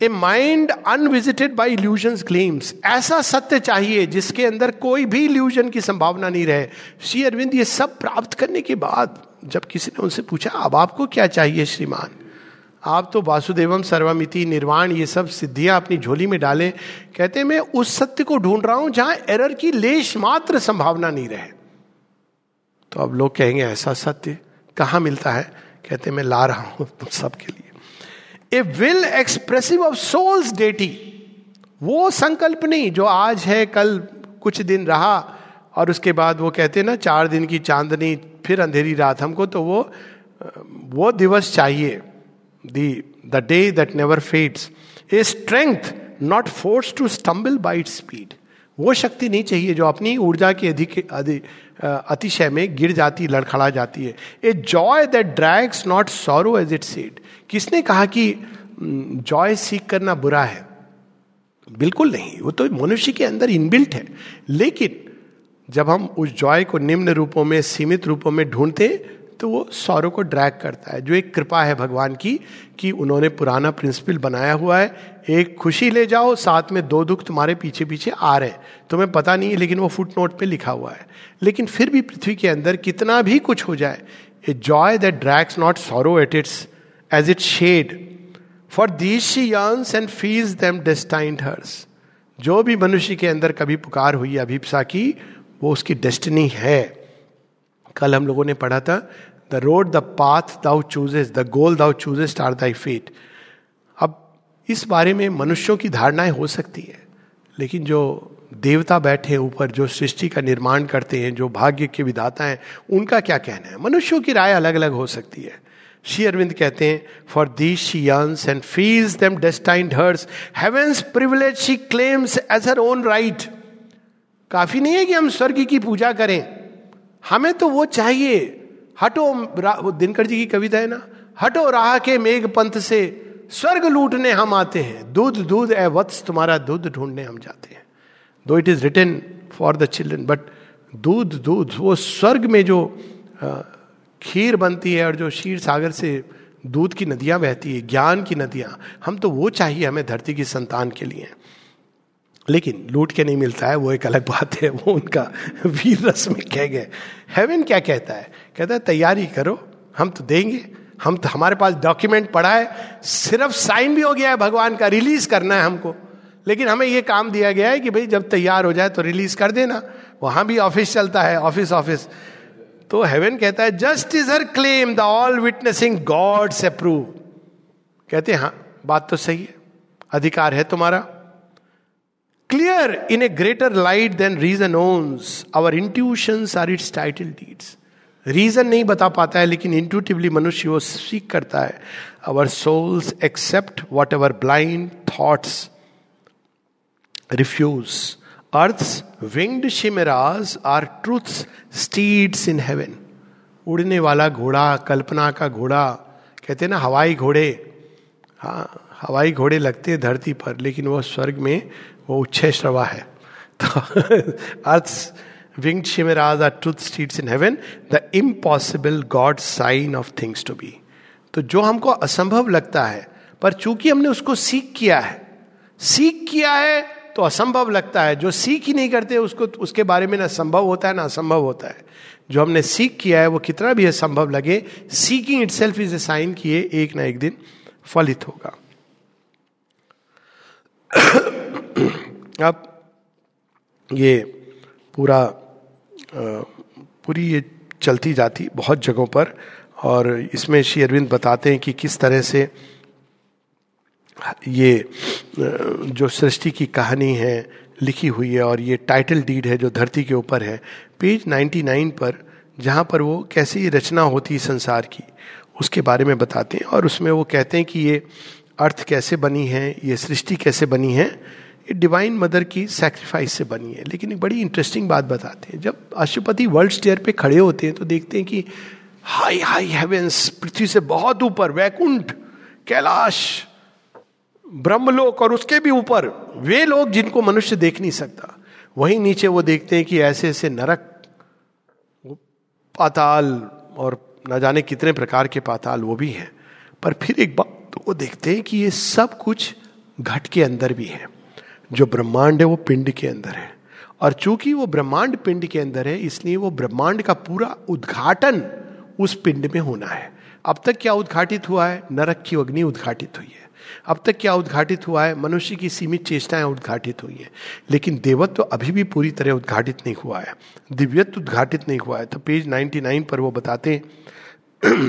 A mind unvisited by illusion claims ऐसा सत्य चाहिए जिसके अंदर कोई भी इल्यूजन की संभावना नहीं रहे। श्री अरविंद, ये सब प्राप्त करने के बाद जब किसी ने उनसे पूछा, अब आपको क्या चाहिए श्रीमान? आप तो वासुदेवम सर्वमिति निर्वाण, ये सब सिद्धियाँ अपनी झोली में डालें। कहते मैं उस सत्य को ढूंढ रहा हूँ जहाँ एरर की लेश मात्र संभावना नहीं रहे। तो अब लोग कहेंगे, ऐसा सत्य कहाँ मिलता है? कहते मैं ला रहा हूँ तुम सबके लिए। A will expressive of soul's deity, वो संकल्प नहीं, जो आज है, कल कुछ दिन रहा, और उसके बाद वो कहते ना, चार दिन की चांदनी, फिर अंधेरी रात हमको तो वो वो दिवस चाहिए। The day that never fades a strength not force to stumble by it speed वो शक्ति नहीं चाहिए जो अपनी ऊर्जा के अधिक अतिशय में गिर जाती, लड़खड़ा जाती है। A joy that drags not sorrow as it seed किसने कहा कि जॉय सीख करना बुरा है? बिल्कुल नहीं। वो तो मनुष्य के अंदर इनबिल्ट है। लेकिन जब हम उस जॉय को निम्न रूपों में, सीमित रूपों में ढूंढते तो वो सौरों को ड्रैग करता है, जो एक कृपा है भगवान की, कि उन्होंने पुराना प्रिंसिपल बनाया हुआ है, एक खुशी ले जाओ, साथ में दो दुख तुम्हारे पीछे पीछे आ रहे तुम्हें पता नहीं है लेकिन वो फुट नोट पे लिखा हुआ है। लेकिन फिर भी पृथ्वी के अंदर कितना भी कुछ हो जाए a joy that drags not sorrow at its edge it shed for these she yearns and feels them destined hers जो भी मनुष्य के अंदर कभी पुकार हुई अभिप्सा की, वो उसकी डेस्टिनी है। कल हम लोगों ने पढ़ा था the road the path thou chooses the goal thou chooses are thy feet अब इस बारे में मनुष्यों की धारणाएँ हो सकती है, लेकिन जो देवता बैठे हैं ऊपर, जो सृष्टि का निर्माण करते हैं, जो भाग्य के विधाता हैं, उनका क्या कहना है? मनुष्यों की राय अलग अलग हो सकती है। श्री अरविंद कहते हैं for these she yearns and feels them destined hers heaven's privilege she claims as her own right काफ़ी नहीं है कि हम स्वर्ग की पूजा करें। हमें तो वो चाहिए। हटो दिनकर जी की कविता है ना, हटो राह के मेघ पंथ से, स्वर्ग लूटने हम आते हैं, दूध दूध ए वत्स, तुम्हारा दूध ढूँढने हम जाते हैं। Though it is written for the children but दूध दूध, वो स्वर्ग में जो खीर बनती है और जो क्षीर सागर से दूध की नदियाँ बहती है, ज्ञान की नदियाँ, हम तो वो चाहिए हमें धरती की संतान के लिए। लेकिन लूट के नहीं मिलता है, वो एक अलग बात है, वो उनका वीर रस में कह गए। हेवन क्या कहता है? कहता है, तैयारी करो, हम तो देंगे, हम तो हमारे पास डॉक्यूमेंट पड़ा है, सिर्फ़ साइन भी हो गया है, भगवान का रिलीज़ करना है हमको। लेकिन हमें यह काम दिया गया है कि भाई, जब तैयार हो जाए तो रिलीज़ कर देना, वहाँ भी ऑफ़िस चलता है ऑफ़िस ऑफ़िस तो हेवन कहता है just is her claim the all witnessing gods approve कहते हैं हाँ बात तो सही है, अधिकार है तुम्हारा clear in a greater light than reason owns our intuition are its title deeds reason नहीं बता पाता है, लेकिन इंट्यूटिवली मनुष्य वो सीख करता है। Our souls accept what ever blind thoughts refuse earth winged chimeras are truth's steeds in heaven उड़ने वाला घोड़ा, कल्पना का घोड़ा, कहते हैं ना, हवाई घोड़े। हाँ हवाई घोड़े लगते हैं धरती पर, लेकिन वो स्वर्ग में वो उच्छे श्रवा है। तो earth, wing chimeras are truth streets in heaven the impossible God sign of things to be तो जो हमको असंभव लगता है, पर चूँकि हमने उसको सीख किया है, सीख किया है तो असंभव लगता है। जो सीख ही नहीं करते, उसको, उसके बारे में ना संभव होता है, ना असंभव होता है। जो हमने सीख किया है, वो कितना भी असंभव लगे seeking itself is a sign किए एक ना एक दिन फलित होगा। अब ये पूरा पूरी ये चलती जाती बहुत जगहों पर और इसमें श्री अरविंद बताते हैं कि किस तरह से ये जो सृष्टि की कहानी है, लिखी हुई है और ये टाइटल डीड है जो धरती के ऊपर है पेज 99 पर जहाँ पर वो कैसी रचना होती है संसार की, उसके बारे में बताते हैं और उसमें वो कहते हैं कि ये अर्थ कैसे बनी है, ये सृष्टि कैसे बनी है ये डिवाइन मदर की सेक्रीफाइस से बनी है। लेकिन एक बड़ी इंटरेस्टिंग बात बताते हैं। जब अशुपति वर्ल्ड स्टेयर पे खड़े होते हैं तो देखते हैं कि हाई हाई हेवेंस पृथ्वी से बहुत ऊपर, वैकुंठ, कैलाश, ब्रह्मलोक और उसके भी ऊपर, वे लोग जिनको मनुष्य देख नहीं सकता। वहीं नीचे वो देखते हैं कि ऐसे ऐसे नरक पाताल और न जाने कितने प्रकार के पाताल वो भी हैं। पर फिर एक बात तो वो देखते हैं कि ये सब कुछ घट के अंदर भी है। जो ब्रह्मांड है, वो पिंड के अंदर है। और चूँकि वो ब्रह्मांड पिंड के अंदर है, इसलिए वो ब्रह्मांड का पूरा उद्घाटन उस पिंड में होना है। अब तक क्या उद्घाटित हुआ है? नरक की अग्नि उद्घाटित हुई है। अब तक क्या उद्घाटित हुआ है? मनुष्य की सीमित चेष्टाएँ उद्घाटित हुई है। लेकिन देवत्व तो अभी भी पूरी तरह उद्घाटित नहीं हुआ है। दिव्यत्व उद्घाटित नहीं हुआ है। तो पेज 99 पर वो बताते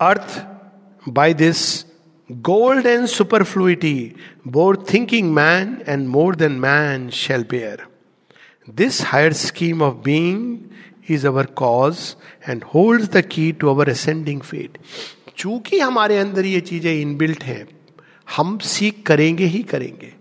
earth by this gold and superfluity bore thinking man and more than man shall bear this higher scheme of being is our cause and hold the key to our ascending fate चूँकि हमारे अंदर ये चीज़ें inbuilt हैं, हम सीख करेंगे ही करेंगे।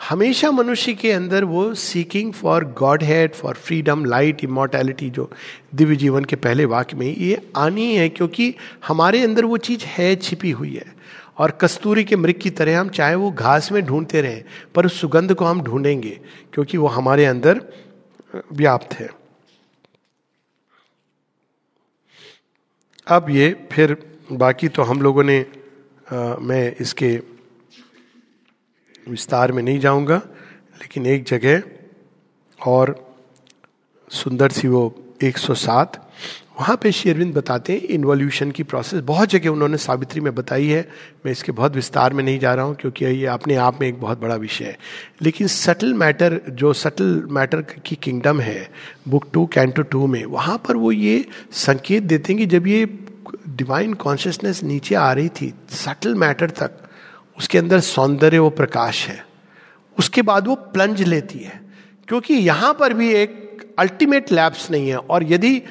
हमेशा मनुष्य के अंदर वो seeking for Godhead for freedom light immortality जो दिव्य जीवन के पहले वाक्य में ये आनी है, क्योंकि हमारे अंदर वो चीज़ है, छिपी हुई है। और कस्तूरी के मृग की तरह हम चाहे वो घास में ढूंढते रहें पर उस सुगंध को हम ढूंढेंगे क्योंकि वो हमारे अंदर व्याप्त है। अब ये फिर बाकी तो हम लोगों ने आ, मैं इसके विस्तार में नहीं जाऊँगा लेकिन एक जगह और सुंदर सी वो 107 वहाँ पे शेरविंद बताते हैं इन्वोल्यूशन की प्रोसेस बहुत जगह उन्होंने सावित्री में बताई है। मैं इसके बहुत विस्तार में नहीं जा रहा हूँ, क्योंकि ये अपने आप में एक बहुत बड़ा विषय है। लेकिन सटल मैटर जो सटल मैटर की किंगडम है बुक टू कैंटो टू में, वहाँ पर वो ये संकेत देते हैं कि जब ये डिवाइन कॉन्शियसनेस नीचे आ रही थी सटल मैटर तक, उसके अंदर सौंदर्य वो प्रकाश है। उसके बाद वो प्लंज लेती है, क्योंकि यहाँ पर भी एक अल्टीमेट लैब्स नहीं है। और यदि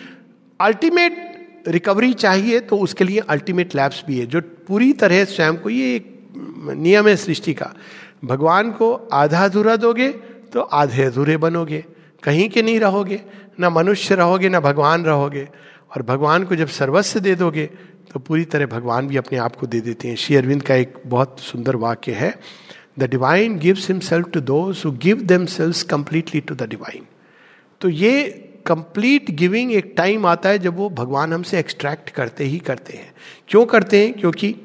अल्टीमेट रिकवरी चाहिए तो उसके लिए अल्टीमेट लैब्स भी है, जो पूरी तरह स्वयं को ये एक नियम है सृष्टि का। भगवान को आधा अधूरा दोगे तो आधे अधूरे बनोगे। कहीं के नहीं रहोगे, ना मनुष्य रहोगे, ना भगवान रहोगे। और भगवान को जब सर्वस्व दे दोगे तो पूरी तरह भगवान भी अपने आप को दे देते हैं। श्री अरविंद का एक बहुत सुंदर वाक्य है the divine gives himself to those who give themselves completely to the divine तो ये कंप्लीट गिविंग एक टाइम आता है जब वो भगवान हमसे एक्सट्रैक्ट करते ही करते हैं। क्यों करते हैं? क्योंकि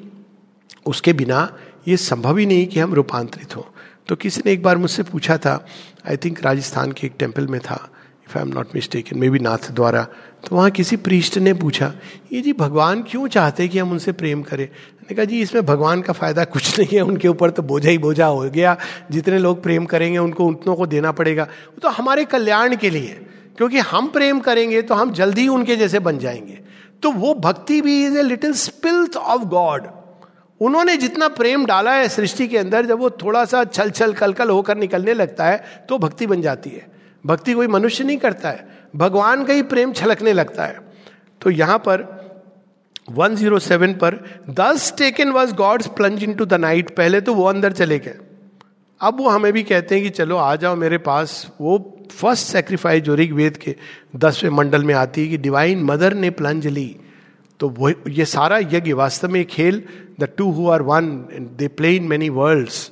उसके बिना ये संभव ही नहीं कि हम रूपांतरित हों। तो किसी ने एक बार मुझसे पूछा था आई थिंक राजस्थान के एक टेंपल में था if I am not mistaken maybe Nathdwara. तो वहाँ किसी प्रीस्ट ने पूछा, ये जी भगवान क्यों चाहते कि हम उनसे प्रेम करें? मैंने कहा, जी, इसमें भगवान का फ़ायदा कुछ नहीं है, उनके ऊपर तो बोझा ही बोझा हो गया। जितने लोग प्रेम करेंगे, उनको उतनों को देना पड़ेगा। वो तो हमारे कल्याण के लिए। क्योंकि हम प्रेम करेंगे तो हम जल्दी ही उनके जैसे बन जाएँगे। तो वो भक्ति भी is a little spilth of God उन्होंने जितना प्रेम डाला है सृष्टि के अंदर, जब वो थोड़ा सा छल छल कल कल होकर निकलने लगता है तो भक्ति बन जाती है। भक्ति कोई मनुष्य नहीं करता है। भगवान का ही प्रेम छलकने लगता है। तो यहाँ पर 107 पर thus taken was God's plunge into the night पहले तो वो अंदर चले गए। अब वो हमें भी कहते हैं कि चलो, आ जाओ मेरे पास। वो फ़र्स्ट सेक्रीफाइस जो ऋग्वेद के दसवें मंडल में आती है कि डिवाइन मदर ने प्लंज ली तो वो ये सारा यज्ञ वास्तव में खेल। The two who are one they play in many worlds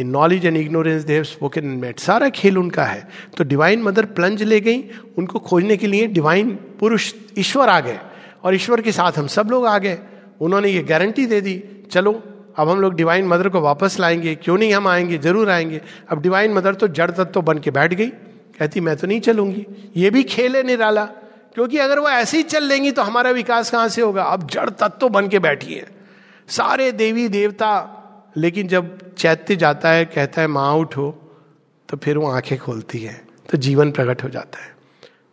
in knowledge and ignorance they've spoken met सारा खेल उनका है। तो डिवाइन मदर प्लंज ले गई। उनको खोजने के लिए डिवाइन पुरुष ईश्वर आ गए। और ईश्वर के साथ हम सब लोग आ गए। उन्होंने ये गारंटी दे दी। चलो अब हम लोग डिवाइन मदर को वापस लाएँगे। क्यों नहीं हम आएँगे? ज़रूर आएँगे। अब डिवाइन मदर तो जड़ तत्व तो बन के बैठ गई। कहती, मैं तो नहीं चलूँगी। ये भी खेल है निराला। क्योंकि अगर वो ऐसे ही चल लेंगी तो हमारा विकास कहाँ से होगा? अब जड़ तत्व तो बन के बैठी है। सारे देवी देवता, लेकिन जब चैत्य जाता है, कहता है, माँ, उठो। तो फिर वो आँखें खोलती है। तो जीवन प्रकट हो जाता है।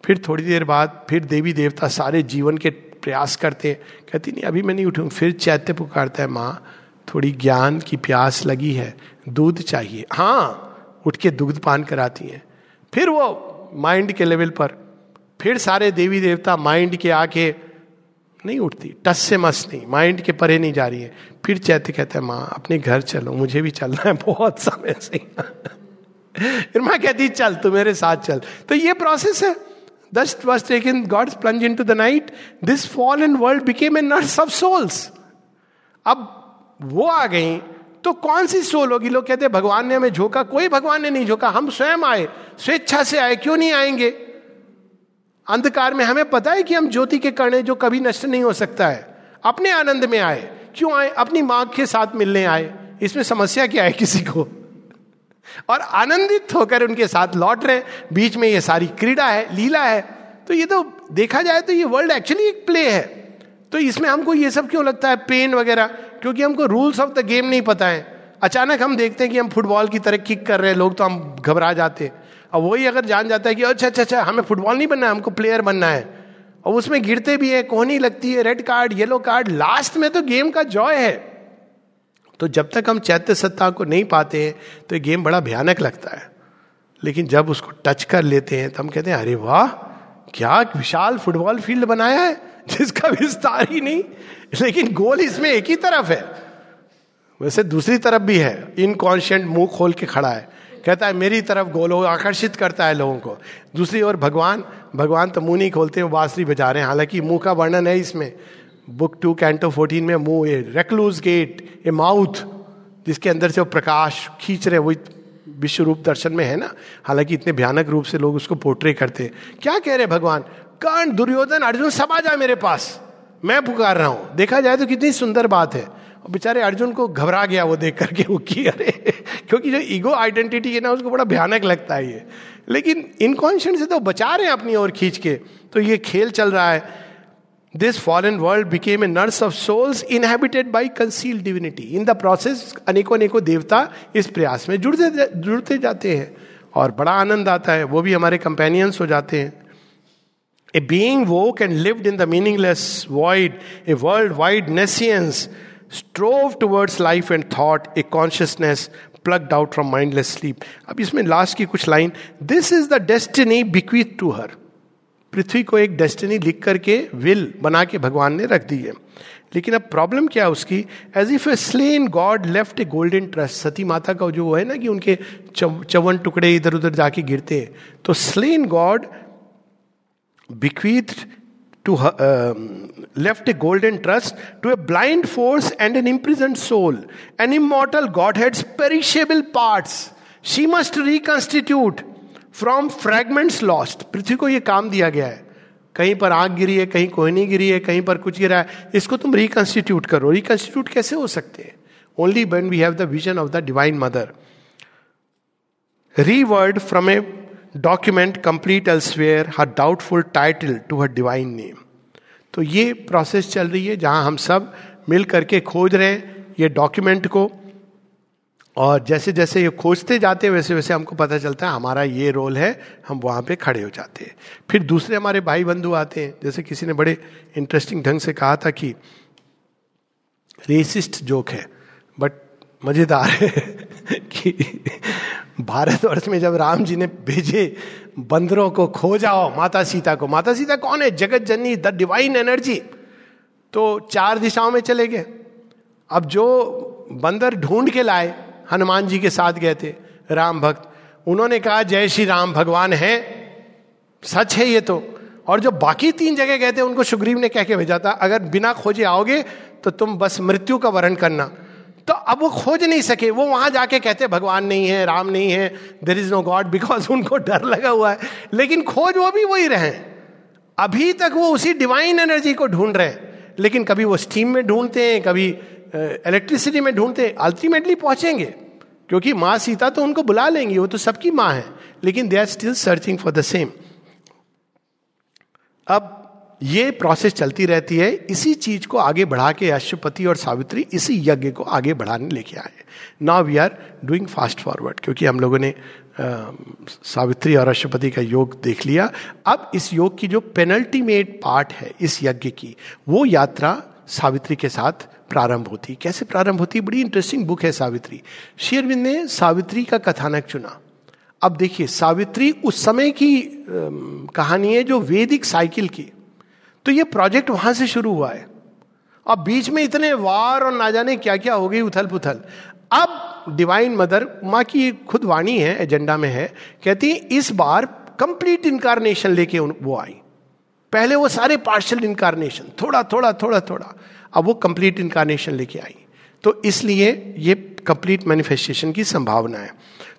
फिर थोड़ी देर बाद फिर देवी देवता सारे जीवन के प्रयास करते हैं। कहती, नहीं, अभी मैं नहीं उठूँ फिर चैत्य पुकारता है, माँ थोड़ी ज्ञान की प्यास लगी है, दूध चाहिए। हाँ उठ के दूध पान कराती हैं। फिर वो माइंड के लेवल पर, फिर सारे देवी देवता माइंड के आके नहीं उठती, टस से मस नहीं, माइंड के परे नहीं जा रही है। फिर चैत्य कहते हैं, माँ, अपने घर चलो, मुझे भी चलना है, बहुत समय से फिर माँ कहती चल, तू मेरे साथ चल। तो ये प्रोसेस है। Thus was taken God's plunge into the night this fall in world became a nurse of souls अब वो आ गई तो कौन सी सोल होगी? लोग कहते भगवान ने हमें झोंका, कोई भगवान ने नहीं झोंका, हम स्वयं आए, स्वेच्छा से आए, क्यों नहीं आएँगे? अंधकार में हमें पता है कि हम ज्योति के कर्ण जो कभी नष्ट नहीं हो सकता है। अपने आनंद में आए, क्यों आए? अपनी माँ के साथ मिलने आए। इसमें समस्या क्या है किसी को? और आनंदित होकर उनके साथ लौट रहे बीच में ये सारी क्रीड़ा है, लीला है। तो ये तो देखा जाए तो ये वर्ल्ड एक्चुअली एक प्ले है। तो इसमें हमको ये सब क्यों लगता है? पेन वगैरह। क्योंकि हमको रूल्स ऑफ़ द गेम नहीं पता है। अचानक हम देखते हैं कि हम फुटबॉल की तरह किक कर रहे हैं, लोग तो हम घबरा जाते हैं। अब वही अगर जान जाता है कि अच्छा अच्छा अच्छा हमें फुटबॉल नहीं बनना है, हमको प्लेयर बनना है। और उसमें गिरते भी है, कोहनी लगती है red card yellow card last में तो गेम का जॉय है। तो जब तक हम चैत्य सत्ता को नहीं पाते हैं तो ये गेम बड़ा भयानक लगता है। लेकिन जब उसको टच कर लेते हैं तो हम कहते हैं, अरे वाह, क्या विशाल फुटबॉल फ़ील्ड बनाया है। जिसका विस्तार ही नहीं, लेकिन गोल इसमें एक ही तरफ़ है। वैसे दूसरी तरफ़ भी है। इनकॉन्शियंट मुँह खोल के खड़ा है। कहता है, मेरी तरफ़ गोलो आकर्षित करता है लोगों को। दूसरी ओर, भगवान भगवान तो मुँह नहीं खोलते, वो बांसुरी बजा रहे हैं। हालाँकि मुँह का वर्णन है इसमें। बुक टू, कैंटो फोर्टीन में मुँह a recluse gate a mouth जिसके अंदर से वो प्रकाश खींच रहे वही विश्व रूप दर्शन में है ना? हालाँकि इतने भयानक रूप से लोग उसको पोर्ट्रे करते हैं। क्या कह रहे हैं भगवान? कर्ण दुर्योधन अर्जुन सब आ जाए मेरे पास। मैं पुकार रहा हूँ। देखा जाए तो कितनी सुंदर बात है। और बेचारे अर्जुन को घबरा गया वो देख करके वो की अरे, क्योंकि जो ईगो आइडेंटिटी है ना, उसको बड़ा भयानक लगता है ये। लेकिन इनकॉन्शियंट से तो बचा रहे हैं अपनी ओर खींच के। तो ये खेल चल रहा है। This foreign world became a nurse of souls inhabited by concealed divinity in the process अनेकों अनेकों देवता इस प्रयास में जुड़ते जुड़ते जाते हैं। और बड़ा आनंद आता है। वो भी हमारे कंपेनियंस हो जाते हैं। Being woke and lived in the meaningless void a world wide nescience strove towards life and thought a consciousness plucked out from mindless sleep अब इसमें लास्ट की कुछ line this is the destiny bequeath to her पृथ्वी को एक destiny लिख करके will बना के भगवान ने रख दी है। लेकिन अब प्रॉब्लम क्या है उसकी? As if a slain god left a golden trust Sati माता का जो है ना कि उनके चवन टुकड़े इधर उधर जाके गिरते हैं। तो slain god bequeath to her, uh, left a golden trust to a blind force and an imprisoned soul, an immortal Godhead's perishable parts. She must reconstitute from fragments lost. पृथ्वी को ये काम दिया गया है कहीं पर आग गिरी है कहीं कोहनी गिरी है कहीं पर कुछ गिरा है इसको तुम रिकंस्टिट्यूट करो रिकंस्टिट्यूट कैसे हो सकते हैं only when we have the vision of the divine mother reward from a document complete elsewhere her doubtful title to her divine name तो ये प्रोसेस चल रही है जहाँ हम सब मिल करके खोज रहे हैं ये डॉक्यूमेंट को। और जैसे जैसे ये खोजते जाते हैं वैसे वैसे हमको पता चलता है हमारा ये रोल है, हम वहाँ पे खड़े हो जाते हैं। फिर दूसरे हमारे भाई बंधु आते हैं, जैसे किसी ने बड़े इंटरेस्टिंग ढंग से कहा था कि रेसिस्ट जोक है बट मज़ेदार है कि भारतवर्ष में जब राम जी ने भेजे बंदरों को, खो जाओ माता सीता को। माता सीता कौन है? जगत जननी द डिवाइन एनर्जी तो चार दिशाओं में चले गए। अब जो बंदर ढूंढ के लाए, हनुमान जी के साथ गए थे, राम भक्त। उन्होंने कहा, जय श्री राम, भगवान है। सच है ये तो। और जो बाकी तीन जगह गए थे, उनको सुग्रीव ने कह के भेजा था, अगर बिना खोजे आओगे तो तुम बस मृत्यु का वर्ण करना। तो अब वो खोज नहीं सके। वो वहाँ जाके कहते, भगवान नहीं है, राम नहीं है there is no God because उनको डर लगा हुआ है। लेकिन खोज वो भी वही रहे। अभी तक वो उसी डिवाइन एनर्जी को ढूंढ रहे। हैं लेकिन कभी वो स्टीम में ढूंढते हैं, कभी इलेक्ट्रिसिटी में ढूंढते हैं अल्टीमेटली पहुँचेंगे। क्योंकि माँ सीता तो उनको बुला लेंगी, वो तो सबकी माँ है। लेकिन they are still searching for the same अब ये प्रोसेस चलती रहती है इसी चीज़ को आगे बढ़ा के अश्वपति और सावित्री इसी यज्ञ को आगे बढ़ाने लेके आए now we are doing fast forward क्योंकि हम लोगों ने आ, सावित्री और अश्वपति का योग देख लिया। अब इस योग की जो पेनल्टीमेट पार्ट है इस यज्ञ की वो यात्रा सावित्री के साथ प्रारंभ होती। कैसे प्रारंभ होती? बड़ी इंटरेस्टिंग बुक है सावित्री। शेरविंद ने सावित्री का कथानक चुना। अब देखिए सावित्री उस समय की कहानी है जो वैदिक साइकिल की। तो ये प्रोजेक्ट वहाँ से शुरू हुआ है। अब बीच में इतने वार और ना जाने क्या क्या हो गई उथल पुथल अब डिवाइन मदर माँ की खुद वाणी है एजेंडा में है, कहती है, इस बार कंप्लीट इनकारनेशन लेके वो आई। पहले वो सारे पार्शल इनकारनेशन थोड़ा थोड़ा थोड़ा थोड़ा, अब वो कंप्लीट इनकारनेशन लेके आई। तो इसलिए ये कंप्लीट मैनिफेस्टेशन की संभावना है।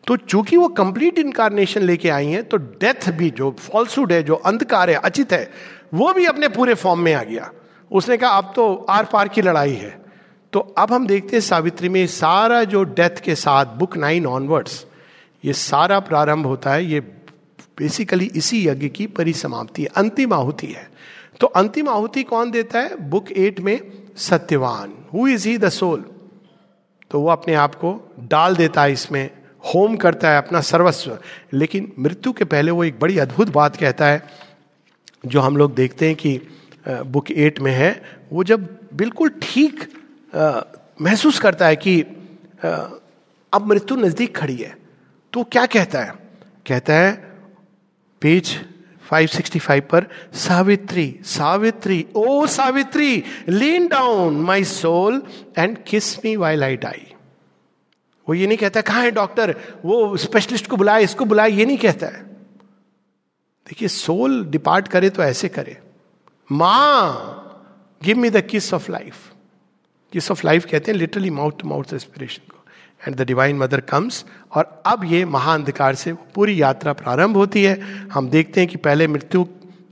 तो चूँकि वो कंप्लीट इनकारनेशन लेके आई हैं तो डेथ भी जो फॉल्सूड है, जो अंधकार है, अचित है, वो भी अपने पूरे फॉर्म में आ गया। उसने कहा, अब तो आर पार की लड़ाई है। तो अब हम देखते हैं सावित्री में सारा जो डेथ के साथ बुक नाइन ऑनवर्ड्स ये सारा प्रारंभ होता है, ये बेसिकली इसी यज्ञ की परिसमाप्ति अंतिम आहुति है। तो अंतिम आहुति कौन देता है? बुक एट में Satyavan. Who is he the soul तो वो अपने आप को डाल देता है इसमें होम करता है अपना सर्वस्व। लेकिन मृत्यु के पहले वो एक बड़ी अद्भुत बात कहता है जो हम लोग देखते हैं कि बुक एट में है। वो जब बिल्कुल ठीक महसूस करता है कि आ, अब मृत्यु नज़दीक खड़ी है तो क्या कहता है? कहता है पेज 565 पर, Savitri Savitri, O Savitri lean down my soul and kiss me while I die वो ये नहीं कहता, कहा है डॉक्टर वो स्पेशलिस्ट को बुलाए, इसको बुलाए, ये नहीं कहता है। देखिए सोल डिपार्ट करे तो ऐसे करे। माँ give me the kiss of life kiss of life कहते हैं literally mouth to mouth respiration को। And the divine mother comes और अब ये महाअंधकार से पूरी यात्रा प्रारंभ होती है। हम देखते हैं कि पहले मृत्यु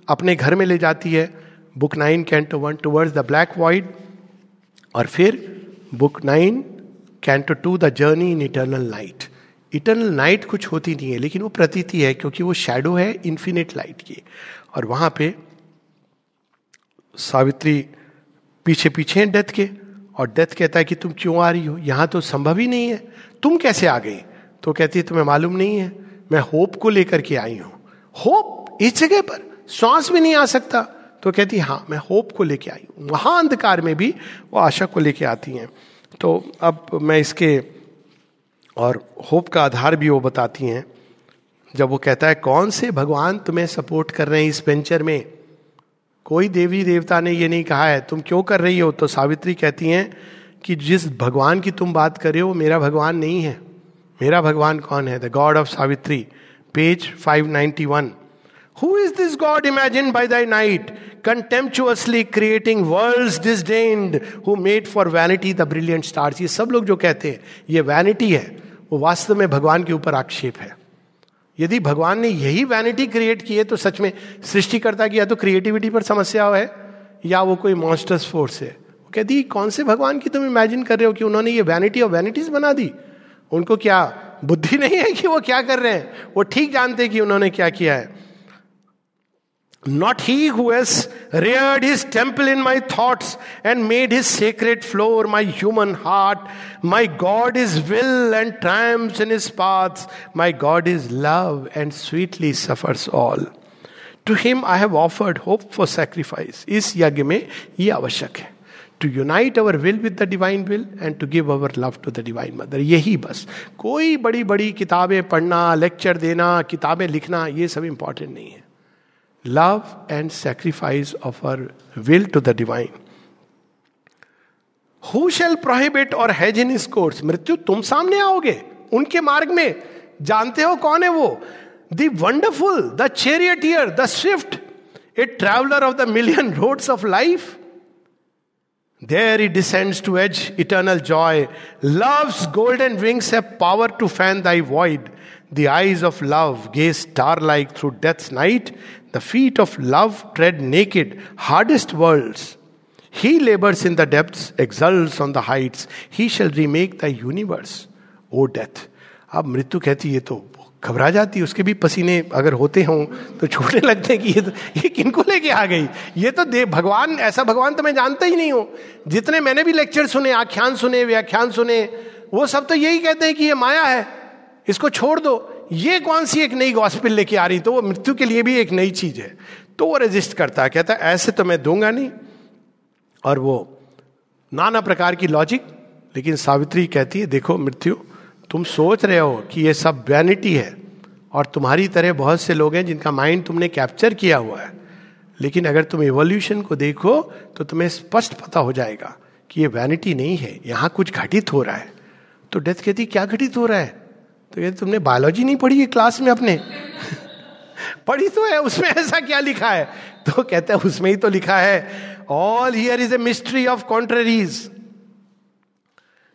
अपने घर में ले जाती है। Book nine canto one towards the black void, और फिर book nine canto two the journey in eternal night. Eternal night कुछ होती नहीं है, लेकिन वो प्रतीति है, क्योंकि वो शेडो है इन्फिनिट लाइट की। और वहाँ पे सावित्री पीछे पीछे हैं डेथ के। और डेथ कहता है कि तुम क्यों आ रही हो? यहाँ तो संभव ही नहीं है। तुम कैसे आ गई? तो कहती है, तुम्हें मालूम नहीं है। मैं होप को लेकर के आई हूँ। होप इस जगह पर। श्वास भी नहीं आ सकता। तो कहती हाँ मैं होप को लेके आई हूँ। वहाँ अंधकार में भी वो आशा को लेके आती हैं। तो अब मैं इसके और होप का आधार भी वो बताती हैं। जब वो कहता है, कौन से भगवान तुम्हें सपोर्ट कर रहे हैं इस वेंचर में? कोई देवी देवता ने ये नहीं कहा है, तुम क्यों कर रही हो? तो सावित्री कहती हैं कि जिस भगवान की तुम बात कर रहे हो मेरा भगवान नहीं है। मेरा भगवान कौन है? The god of Savitri page 591 who is this god imagined by thy night contemptuously creating world disdained who made for vanity the brilliant stars ये सब लोग जो कहते हैं, ये वैनिटी है, वो वास्तव में भगवान के ऊपर आक्षेप है। यदि भगवान ने यही वैनिटी क्रिएट की है तो सच में सृष्टिकर्ता की या तो क्रिएटिविटी पर समस्या है, या वो कोई मॉन्स्टर्स फोर्स है। वो कहती कौन से भगवान की तुम इमेजिन कर रहे हो कि उन्होंने ये वैनिटी और वैनिटीज बना दी? उनको क्या बुद्धि नहीं है कि वो क्या कर रहे हैं? वो ठीक जानते कि उन्होंने क्या किया है। Not he who has reared his temple in my thoughts and made his sacred floor my human heart. My God is will and triumphs in his paths. My God is love and sweetly suffers all. To him I have offered hope for sacrifice. इस यज्ञ में ये आवश्यक है to unite our will with the divine will and to give our love to the divine mother यही बस कोई बड़ी बड़ी किताबें पढ़ना लेक्चर देना किताबें लिखना ये सब इंपॉर्टेंट नहीं है love and sacrifice of our will to the divine who shall prohibit और हैज़ इन कोर्स मृत्यु तुम सामने आओगे, उनके मार्ग में। जानते हो कौन है वो? The wonderful the charioteer the swift a traveller of the million road of life there he descends to age eternal joy love golden wings है power to fan thy void The eyes of love gaze star-like through death's night. The feet of love tread naked, hardest worlds. He labors in the depths, exults on the heights. He shall remake the universe. O death. अब मृत्यु कहती है तो घबरा जाती है उसके भी पसीने अगर होते हों तो छूटने लगते हैं कि ये तो ये किनको लेके आ गई ये तो दे भगवान ऐसा भगवान तो मैं जानता ही नहीं हूँ जितने मैंने भी लेक्चर सुने आख्यान सुने व्याख्यान सुने वो सब तो यही कहते हैं कि ये माया है इसको छोड़ दो। ये कौन सी एक नई गॉस्पिल लेके आ रही? तो वो मृत्यु के लिए भी एक नई चीज़ है। तो वो रेजिस्ट करता है, कहता है, ऐसे तो मैं दूँगा नहीं। और वो नाना प्रकार की लॉजिक लेकिन सावित्री कहती है, देखो मृत्यु, तुम सोच रहे हो कि ये सब वैनिटी है और तुम्हारी तरह बहुत से लोग हैं जिनका माइंड तुमने कैप्चर किया हुआ है। लेकिन अगर तुम एवोल्यूशन को देखो तो तुम्हें स्पष्ट पता हो जाएगा कि ये वैनिटी नहीं है। यहाँ कुछ घटित हो रहा है। तो डेथ कहती, क्या घटित हो रहा है? तो कहती तुमने बायोलॉजी नहीं पढ़ी है क्लास में अपने? पढ़ी तो है, उसमें ऐसा क्या लिखा है? तो कहते हैं, उसमें ही तो लिखा है all here is a mystery of contraries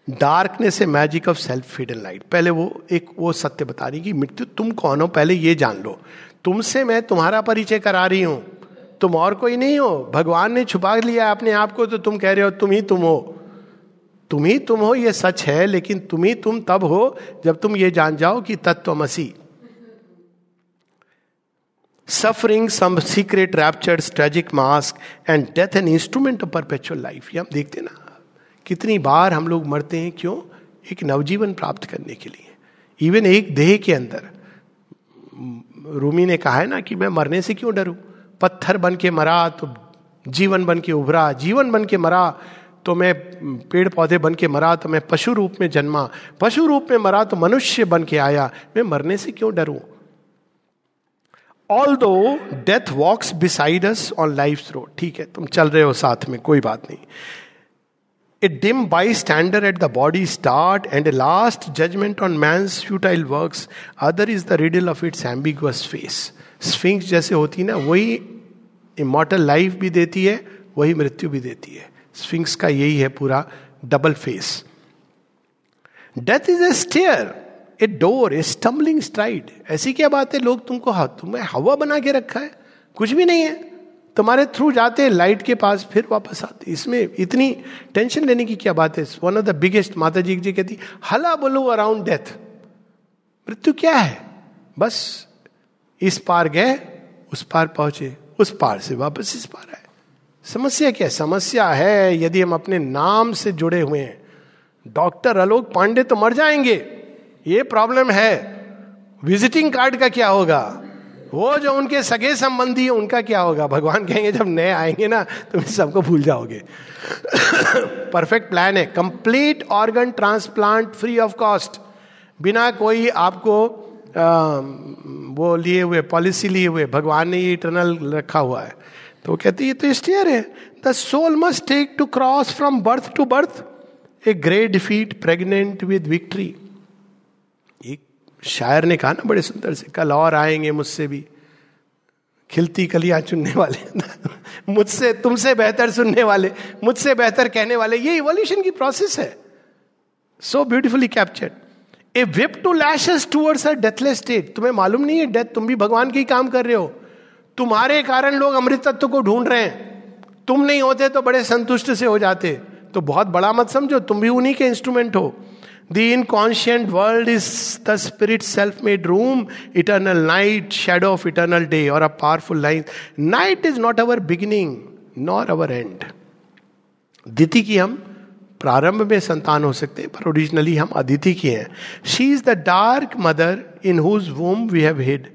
darkness a magic of self hidden light पहले वो एक वो सत्य बता रही कि मृत्यु, तुम कौन हो? पहले ये जान लो। तुमसे मैं तुम्हारा परिचय करा रही हूँ। तुम और कोई नहीं हो। भगवान ने छुपा लिया अपने आप को तो तुम कह रहे हो, तुम ही तुम हो। तुम ही तुम हो, ये सच है, लेकिन तुम ही तुम तब हो जब तुम ये जान जाओ कि तत्वमसी। Suffering some secret raptured tragic mask and death an instrument of perpetual life ये हम देखते ना, कितनी बार हम लोग मरते हैं, क्यों? एक नवजीवन प्राप्त करने के लिए। इवन एक देह के अंदर। रूमी ने कहा है ना कि मैं मरने से क्यों डरूं? पत्थर बन के मरा तो जीवन बन के उभरा, जीवन बन के मरा तो मैं पेड़ पौधे बन के मरा तो मैं पशु रूप में जन्मा। पशु रूप में मरा तो मनुष्य बन के आया। मैं मरने से क्यों डरूं? All though death walks beside us on life road ठीक है, तुम चल रहे हो साथ में, कोई बात नहीं। A dim by bystander at the body start and a last judgement on man's futile work other is the riddle of its ambiguous face sphinx जैसे होती ना, वही इमोटल लाइफ भी देती है, वही मृत्यु भी देती है। स्फिंक्स का यही है पूरा double face death is a stair a door a stumbling stride ऐसी क्या बात है? लोग तुमको तुम्हें हवा बना के रखा है। कुछ भी नहीं है। तुम्हारे थ्रू जाते लाइट के पास फिर वापस आते इसमें इतनी टेंशन लेने की क्या बात है? वन ऑफ़ द बिगेस्ट माता जी जी कहती, हला बोलो अराउंड डेथ मृत्यु क्या है? बस इस पार गए, उस पार पहुँचे, उस पार से वापस इस पार आए। समस्या क्या? है समस्या है यदि हम अपने नाम से जुड़े हुए हैं। डॉक्टर आलोक पांडे तो मर जाएँगे। ये प्रॉब्लम है। विजिटिंग कार्ड का क्या होगा? वो जो उनके सगे संबंधी है उनका क्या होगा? भगवान कहेंगे जब नए आएँगे ना तो सबको भूल जाओगे। परफेक्ट प्लान है। Complete organ transplant free of cost. बिना कोई आपको आ, वो लिए हुए पॉलिसी लिए हुए भगवान ने ये इटरनल रखा हुआ है। तो वो कहते, ये तो स्टेयर है। The soul must take to cross from birth to birth a great defeat pregnant with victory एक शायर ने कहा ना बड़े सुंदर से, कल और आएँगे मुझसे भी। खिलती कलियाँ चुनने वाले मुझसे, तुमसे बेहतर सुनने वाले, मुझसे बेहतर कहने वाले। ये इवोल्यूशन की प्रोसेस है। So beautifully captured a whip to lashes towards a deathless state तुम्हें मालूम नहीं है डेथ तुम भी भगवान के ही काम कर रहे हो। तुम्हारे कारण लोग अमृत तत्व को ढूंढ रहे हैं। तुम नहीं होते तो बड़े संतुष्ट से हो जाते। तो बहुत बड़ा मत समझो, तुम भी उन्हीं के इंस्ट्रूमेंट हो। The inconscient world is the spirit self made room eternal night shadow of eternal day और a powerful line night is not our beginning nor our end Diti की हम प्रारंभ में संतान हो सकते हैं, पर ओरिजिनली हम अदिति की हैं। She is the dark mother in whose womb we have hid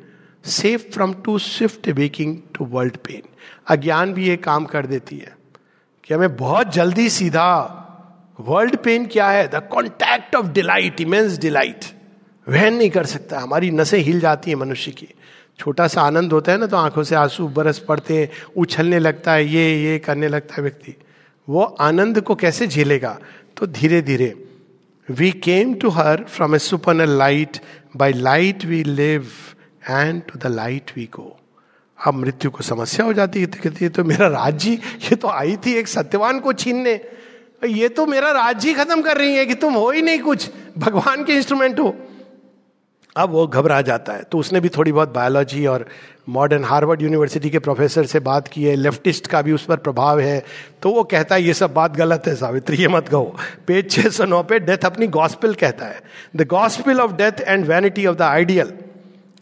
safe from too swift waking to world pain अज्ञान भी ये काम कर देती है कि हमें बहुत जल्दी सीधा वर्ल्ड पेन क्या है? The contact of delight immense delight वहन नहीं कर सकता। हमारी नसें हिल जाती हैं मनुष्य की। छोटा सा आनंद होता है ना तो आँखों से आँसू बरस पड़ते हैं, उछलने लगता है, ये ये करने लगता है व्यक्ति। वो आनंद को कैसे झेलेगा? तो धीरे धीरे we came to her from a super light by light we live and to the light we go अब मृत्यु को समस्या हो जाती है कहती है तो मेरा राज्य, ये तो आई थी एक सत्यवान को छीनने। ये तो मेरा राज्य खत्म कर रही है कि तुम हो ही नहीं कुछ। भगवान के इंस्ट्रूमेंट हो। अब वो घबरा जाता है। तो उसने भी थोड़ी बहुत बायोलॉजी और मॉडर्न हार्वर्ड यूनिवर्सिटी के प्रोफेसर से बात की है लेफ्टिस्ट का भी उस पर प्रभाव है। तो वो कहता है, ये सब बात गलत है, सावित्री, ये मत कहो। पेज छह सौ नौ पे डेथ अपनी गॉस्पिल कहता है। The gospel of death and vanity of the ideal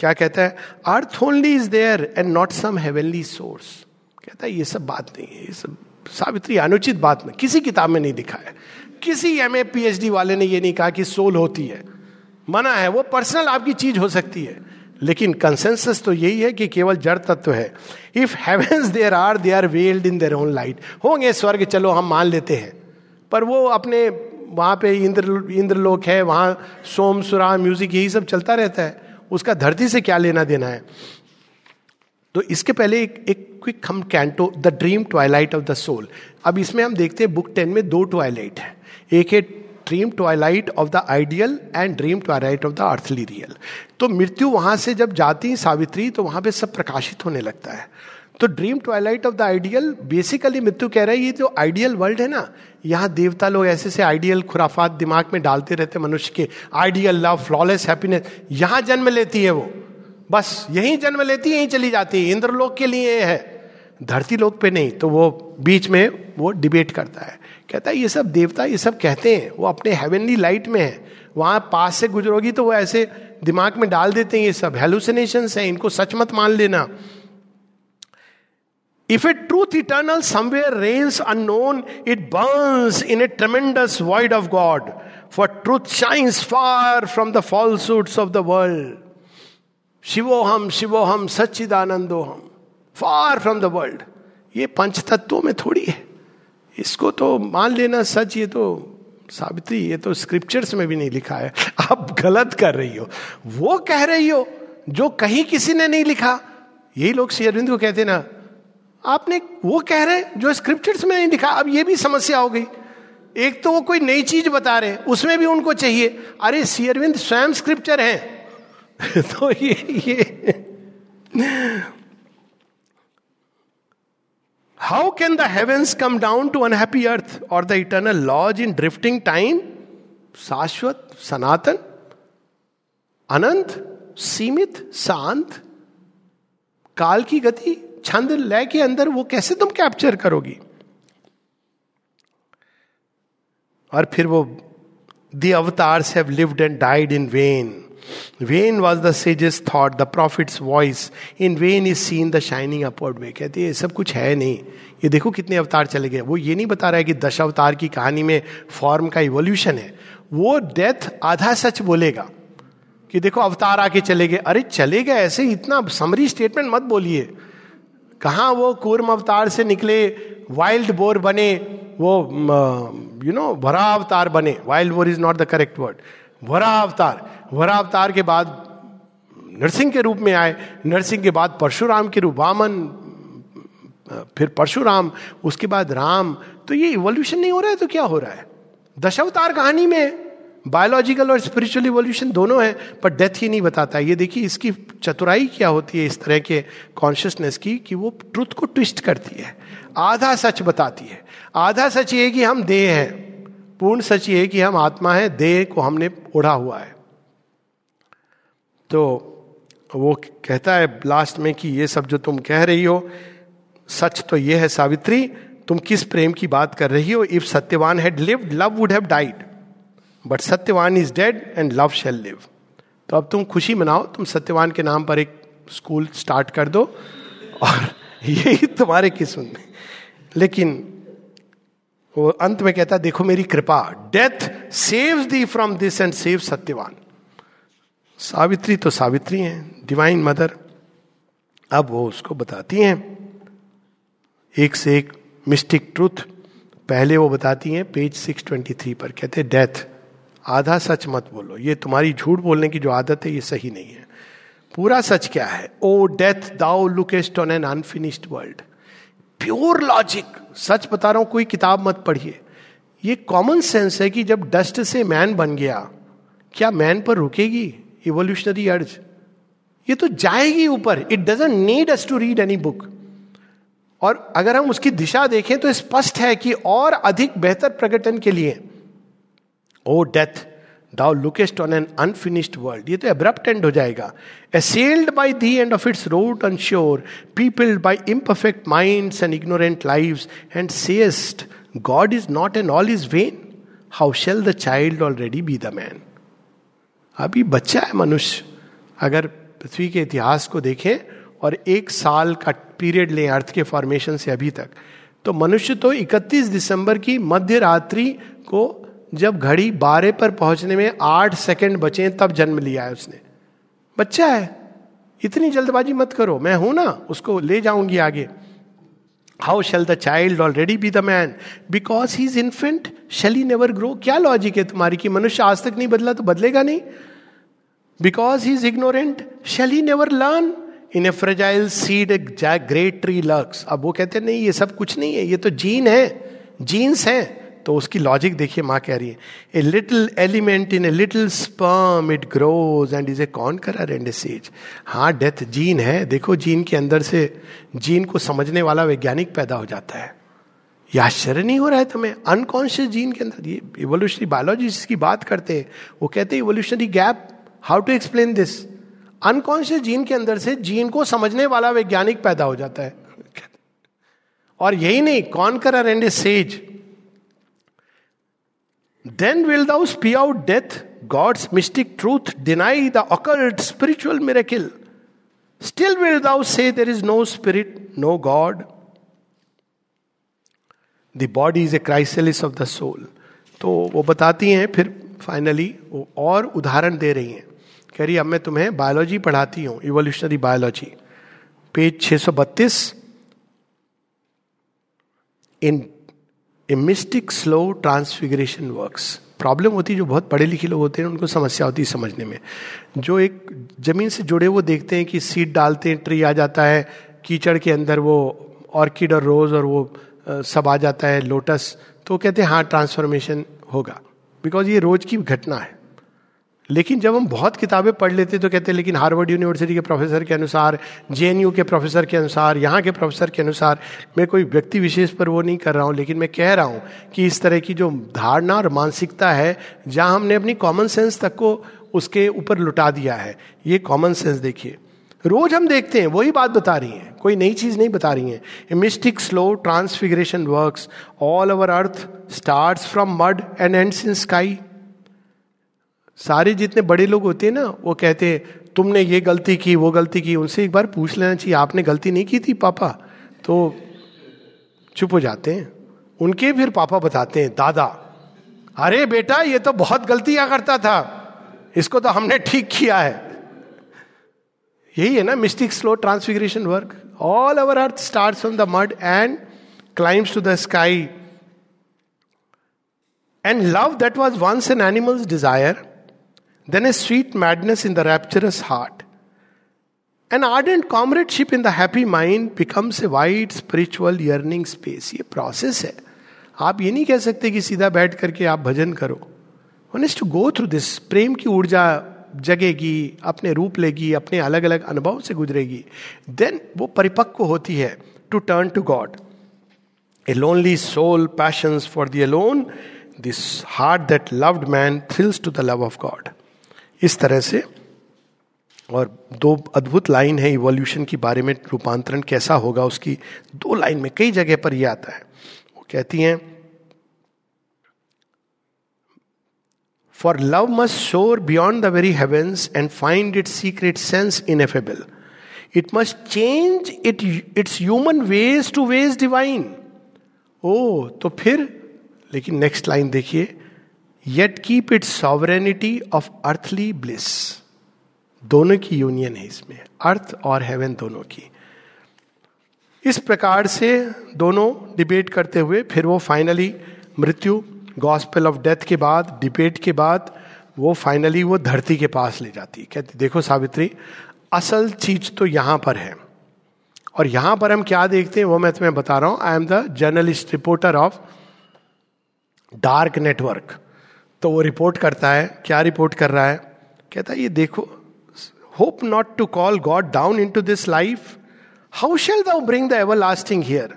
क्या कहता है? Earth only is there and not some heavenly source कहता है, ये सब बात नहीं है, ये सब सावित्री अनुचित बात नहीं, किसी किताब में नहीं दिखा है। किसी M A P H D वाले ने ये नहीं कहा कि सोल होती है। मना है, वो पर्सनल आपकी चीज़ हो सकती है। लेकिन कंसेंसस तो यही है कि केवल जड़ तत्व है। If heavens there are they are veiled in their own light होंगे स्वर्ग, चलो हम मान लेते हैं। पर वो अपने वहाँ पे इंद्र, इंद्रलोक है, वहाँ सोम सुरा म्यूज़िक, यही सब चलता रहता है। उसका धरती से क्या लेना देना है? तो इसके पहले एक एक क्विक हम canto the dream twilight of the soul अब इसमें हम देखते हैं बुक टेन में दो ट्वाइलाइट है। एक है dream twilight of the ideal and dream twilight of the earthly real तो मृत्यु वहाँ से जब जाती है सावित्री तो वहाँ पे सब प्रकाशित होने लगता है। तो dream twilight of the ideal basically मृत्यु कह रही है, ये जो आइडियल वर्ल्ड है ना, यहाँ देवता लोग ऐसे से आइडियल खुराफात दिमाग में डालते रहते मनुष्य के। आइडियल लव फ्लॉलेस हैप्पीनेस यहाँ जन्म लेती है वो। बस, यहीं जन्म लेती है, यही चली जाती है। इंद्रलोक के लिए है। धरती लोक पे नहीं तो वो बीच में वो डिबेट करता है। कहता है, ये सब देवता, ये सब कहते हैं, वो अपने हेवनली लाइट में है। वहाँ पास से गुजरोगी तो वो ऐसे दिमाग में डाल देते हैं, ये सब हेलुसिनेशन है, इनको सच मत मान लेना। If a truth eternal somewhere reigns unknown, it burns in a tremendous void of God. For truth shines far from the falsehoods of the world. शिवोहम शिवोहम सच्चिदानंदोहम फार फ्रॉम द वर्ल्ड ये पंच तत्वों में थोड़ी है इसको तो मान लेना सच ये तो सावित्री ये तो स्क्रिप्चर्स में भी नहीं लिखा है आप गलत कर रही हो वो कह रही हो जो कहीं किसी ने नहीं लिखा यही लोग श्री अरविंद को कहते ना आपने वो कह रहे जो स्क्रिप्चर्स में नहीं लिखा, अब ये भी समस्या हो गई। एक तो वो कोई नई चीज़ बता रहे उसमें भी उनको चाहिए। अरे अरविंद स्वयं स्क्रिप्चर है। तो ये ये। How can the heavens come down to unhappy earth और the eternal lodge in drifting time शाश्वत सनातन अनंत सीमित शांत काल की गति छंद लय के अंदर वो कैसे तुम कैप्चर करोगी? और फिर वो the avatars have lived and died in vain vain was the sage's thought the prophet's voice in vain is seen the shining upward way कहते हैं सब कुछ है नहीं। ये देखो कितने अवतार चले गए वो ये नहीं बता रहा है कि दश अवतार की कहानी में फॉर्म का इवोल्यूशन है। वो डेथ आधा सच बोलेगा कि देखो अवतार आके चले गए। अरे, चले गए ऐसे इतना समरी स्टेटमेंट मत बोलिए। कहा वो कूर्म अवतार से निकले वाइल्ड बोर बने, वो यू नो वरा अवतार बने। Wild boar is not the correct word Varaha अवतार। वरा अवतार के बाद नरसिंह के रूप में आए। नरसिंह के बाद परशुराम के रूप, वामन फिर परशुराम, उसके बाद राम। तो ये इवोल्यूशन नहीं हो रहा है तो क्या हो रहा है? दशावतार कहानी में बायोलॉजिकल और स्पिरिचुअल इवोल्यूशन दोनों है, पर डेथ ही नहीं बताता। ये देखिए, इसकी चतुराई क्या होती है इस तरह के कॉन्शियसनेस की, कि वो ट्रुथ को ट्विस्ट करती है। आधा सच बताती है। आधा सच ये कि हम देह हैं। पूर्ण सच ये कि हम आत्मा है, देह को हमने ओढ़ा हुआ है। तो वो कहता है लास्ट में कि ये सब जो तुम कह रही हो, सच तो ये है सावित्री, तुम किस प्रेम की बात कर रही हो? If Satyavan had lived love would have died but Satyavan is dead and love shall live तो अब तुम खुशी मनाओ, तुम सत्यवान के नाम पर एक स्कूल स्टार्ट कर दो, और यही तुम्हारे किस्मत में लेकिन वो अंत में कहता, देखो मेरी कृपा death save thee from this and save Satyavan Savitri तो सावित्री हैं डिवाइन मदर अब वो उसको बताती हैं, एक से एक मिस्टिक ट्रूथ पहले वो बताती हैं पेज 623 पर कहते डेथ आधा सच मत बोलो। ये तुम्हारी झूठ बोलने की जो आदत है, ये सही नहीं है। पूरा सच क्या है? O death, thou lookest on an unfinished world. Pure logic. सच बता रहा हूँ, कोई किताब मत पढ़िए। ये कॉमन सेंस है कि जब डस्ट से मैन बन गया, क्या मैन पर रुकेगी? इवोल्यूशनरी अर्ज़ ये तो जाएगी ऊपर। It doesn't need us to read any book और अगर हम उसकी दिशा देखें तो स्पष्ट है कि और अधिक बेहतर प्रकटन के लिए O death thou lookest on an unfinished world ये तो एब्रप्ट एंड हो जाएगा. Assailed by the end of its road unsure peopled by imperfect mind and ignorant life and sayest God is not and all is vain how shall the child already be the man अभी बच्चा है मनुष्य। अगर पृथ्वी के इतिहास को देखें और एक साल का पीरियड लें अर्थ के फॉर्मेशन से अभी तक तो मनुष्य तो 31 दिसंबर की मध्य रात्रि को जब घड़ी बारह पर पहुँचने में आठ सेकंड बचे तब जन्म लिया है उसने। बच्चा है। इतनी जल्दबाजी मत करो। मैं हूँ ना, उसको ले जाऊँगी आगे। How shall the child already be the man because he is infant shall he never grow क्या लॉजिक है तुम्हारी कि मनुष्य आज तक नहीं बदला तो बदलेगा नहीं? Because he is ignorant shall he never learn in a fragile seed a great tree lurks अब वो कहते नहीं, ये सब कुछ नहीं है। ये तो जीन है। जीन्स है। तो उसकी लॉजिक देखिए माँ कह रही है a little element in a little sperm it grows and is a conqueror and a sage हाँ डेथ जीन है। देखो जीन के अंदर से जीन को समझने वाला वैज्ञानिक पैदा हो जाता है। यह आश्चर्य नहीं हो रहा है तुम्हें? अनकॉन्शियस जीन के अंदर, ये इवोल्यूशनरी बायोलॉजी जिसकी बात करते हैं। वो कहते हैं evolutionary gap how to explain this unconscious gene के अंदर से जीन को समझने वाला वैज्ञानिक पैदा हो जाता है। और यही नहीं कौन कर and a sage then will thou spew out death God's mystic truth deny the occult spiritual miracle still will thou say there is no spirit no God the body is a crisis of the soul तो वो बताती हैं, फिर finally वो और उदाहरण दे रही हैं। कह रही अब मैं तुम्हें बायोलॉजी पढ़ाती हूँ evolutionary biology page 632 in a mystic slow transfiguration works problem होती है जो बहुत पढ़े लिखे लोग होते हैं, उनको समस्या होती है समझने में। जो एक ज़मीन से जुड़े वो देखते हैं कि सीड डालते हैं ट्री आ जाता है, कीचड़ के अंदर वो ऑर्किड और रोज और वो सब आ जाता है लोटस तो कहते हैं हाँ ट्रांसफॉर्मेशन होगा। बिकॉज़ ये रोज की घटना है। लेकिन जब हम बहुत किताबें पढ़ लेते तो कहते हैं, लेकिन हार्वर्ड यूनिवर्सिटी के प्रोफेसर के अनुसार, जेएनयू के प्रोफेसर के अनुसार, यहाँ के प्रोफेसर के अनुसार, मैं कोई व्यक्ति विशेष पर वो नहीं कर रहा हूँ, लेकिन मैं कह रहा हूँ कि इस तरह की जो धारणा और मानसिकता है, जहाँ हमने अपनी कॉमन सेंस तक को उसके ऊपर लुटा दिया है, ये कॉमन सेंस देखिए। रोज हम देखते हैं, वही बात बता रही हैं, कोई नई चीज़ नहीं बता रही हैं। Mystic slow transfiguration works all over earth start from mud and ends in sky सारे जितने बड़े लोग होते हैं ना, वो कहते हैं, तुमने ये गलती की, वो गलती की। उनसे एक बार पूछ लेना चाहिए, आपने गलती नहीं की थी, पापा? तो चुप हो जाते हैं। उनके फिर पापा बताते हैं, दादा, अरे बेटा, ये तो बहुत गलतियाँ करता था, इसको तो हमने ठीक किया है। यही है ना mystic slow transfiguration work all our earth start from the mud and climbs to the sky and love that was once an animal's desire then a sweet madness in the rapturous heart. An ardent comradeship in the happy mind becomes a wide spiritual yearning space. ये process है। आप ये नहीं कह सकते कि सीधा बैठ करके आप भजन करो। One is to go through this प्रेम की ऊर्जा जगेगी, अपने रूप लेगी, अपने अलग अलग अनुभव से गुजरेगी। देन वो परिपक्व होती है to turn to God a lonely soul passion for the alone this heart that loved man thrills to the love of God इस तरह से। और दो अद्भुत लाइन है इवोल्यूशन के बारे में, रूपांतरण कैसा होगा उसकी। दो लाइन में कई जगह पर यह आता है। वो कहती हैं for love must soar beyond the very heavens and find it secret sense ineffable it must change it its human ways to ways divine ओ तो फिर, लेकिन नेक्स्ट लाइन देखिए yet keep it sovereignty of earthly bliss दोनों की union है इसमें। अर्थ और haven दोनों की। इस प्रकार से दोनों डिबेट करते हुए फिर वो फाइनली मृत्यु गॉस्पेल ऑफ़ डेथ के बाद डिबेट के बाद वो फाइनली वो धरती के पास ले जाती है। कहती, देखो सावित्री, असल चीज़ तो यहाँ पर है। और यहाँ पर हम क्या देखते हैं वो मैं तुम्हें बता रहा हूँ। I am the journalist reporter of dark network तो वो रिपोर्ट करता है, क्या रिपोर्ट कर रहा है? कहता है, ये देखो hope not to call God down into this life how shall thou bring the everlasting here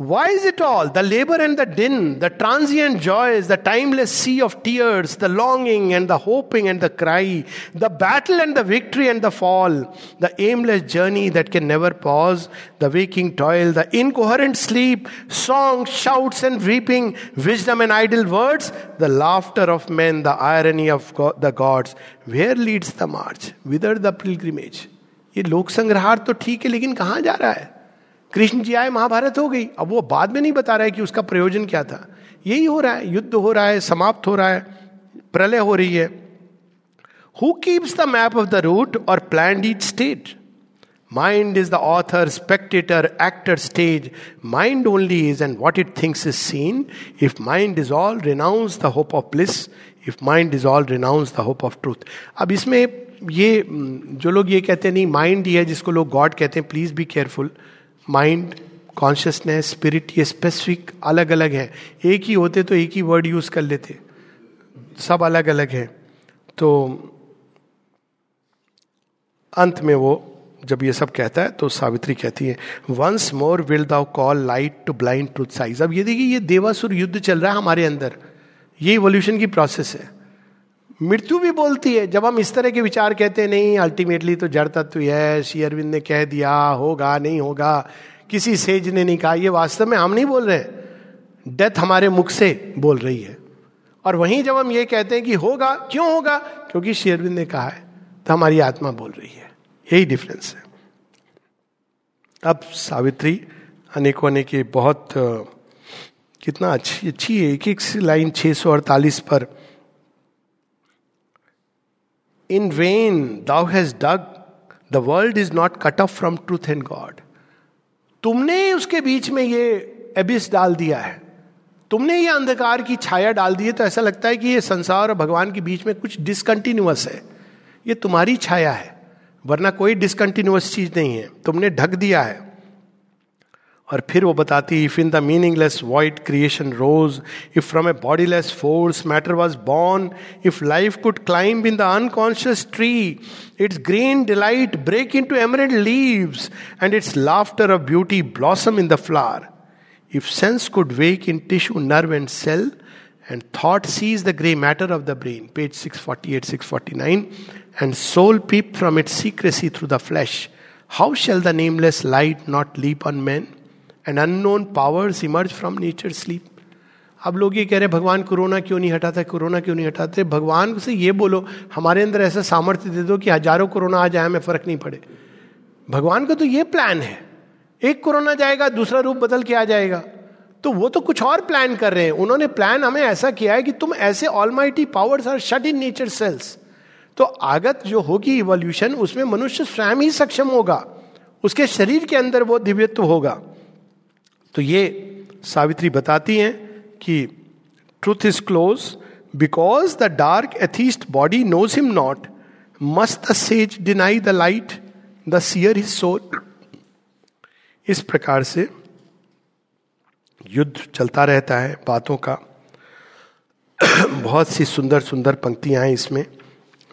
Why is it all? The labor and the din, the transient joys, the timeless sea of tears, the longing and the hoping and the cry, the battle and the victory and the fall, the aimless journey that can never pause, the waking toil, the incoherent sleep, song, shouts and weeping, wisdom and idle words, the laughter of men, the irony of God, the gods. Where leads the march? Whither the pilgrimage? ये लोक संग्रहार तो ठीक है लेकिन कहाँ जा रहा है कृष्ण जी आए, महाभारत हो गई। अब वो बाद में नहीं बता रहा है कि उसका प्रयोजन क्या था। यही हो रहा है, युद्ध हो रहा है, समाप्त हो रहा है, प्रलय हो रही है। Who keeps the map of the route और plan each state mind is the author spectator actor stage mind only is and what it thinks is seen if mind is all renounce the hope of bliss if mind is all renounce the hope of truth अब इसमें ये, जो लोग ये कहते हैं, नहीं mind ही है जिसको लोग गॉड कहते हैं please be careful mind consciousness spirit ये स्पेसिफिक अलग अलग है। एक ही होते तो एक ही वर्ड यूज़ कर लेते। सब अलग अलग है। तो अंत में वो, जब ये सब कहता है तो सावित्री कहती है once more will thou call light to blind truth size अब ये देखिए, ये देवासुर युद्ध चल रहा है हमारे अंदर। ये इवोल्यूशन की प्रोसेस है। मृत्यु भी बोलती है। जब हम इस तरह के विचार कहते हैं, नहीं अल्टीमेटली तो जड़ तत्व है श्री अरविंद ने कह दिया, होगा, नहीं होगा, किसी सेज ने नहीं कहा। ये वास्तव में हम नहीं बोल रहे हैं। डेथ हमारे मुख से बोल रही है। और वहीं जब हम ये कहते हैं कि होगा, क्यों होगा? क्योंकि श्री अरविंद ने कहा है तो हमारी आत्मा बोल रही है। यही डिफरेंस है। अब सावित्री, अनेकों अनेक बहुत कितना अच्छी अच्छी है। एक एक लाइन छः सौ अड़तालीस पर in when thou has dug the world is not cut off from truth and God तुमने उसके बीच में ये एबिस डाल दिया है। तुमने ये अंधकार की छाया डाल दी है तो ऐसा लगता है कि ये संसार और भगवान के बीच में कुछ डिसकंटिन्यूअस है। ये तुम्हारी छाया है, वरना कोई डिसकंटिन्यूअस चीज़ नहीं है। तुमने ढक दिया है। और फिर वो बताती if in the meaningless void creation rose if from a bodiless force matter was born if life could climb in the unconscious tree its green delight break into emerald leaves and its laughter of beauty blossom in the flower if sense could wake in tissue nerve and cell and thought sees the gray matter of the brain, page 648, 649, and soul peep from its secrecy through the flesh. How shall the nameless light not leap on men? And unknown powers emerge from nature sleep अब लोग ये कह रहे हैं, भगवान corona क्यों नहीं हटाते? कोरोना क्यों नहीं हटाते? भगवान से ये बोलो, हमारे अंदर ऐसा सामर्थ्य दे दो कि हज़ारों कोरोना आ जाए, हमें फ़र्क नहीं पड़े. भगवान का तो ये प्लान है। एक कोरोना जाएगा, दूसरा रूप बदल के आ जाएगा। तो वो तो कुछ और प्लान कर रहे हैं। उन्होंने प्लान हमें ऐसा किया है कि तुम ऐसे almighty powers are shut in nature cells तो आगत जो होगी इवोल्यूशन उसमें मनुष्य स्वयं ही सक्षम होगा। उसके शरीर के अंदर वो दिव्यत्व होगा। तो ये सावित्री बताती हैं कि truth is close because the dark atheist body knows him not must the sage deny the light the seer his soul इस प्रकार से युद्ध चलता रहता है बातों का। बहुत सी सुंदर सुंदर पंक्तियाँ हैं इसमें,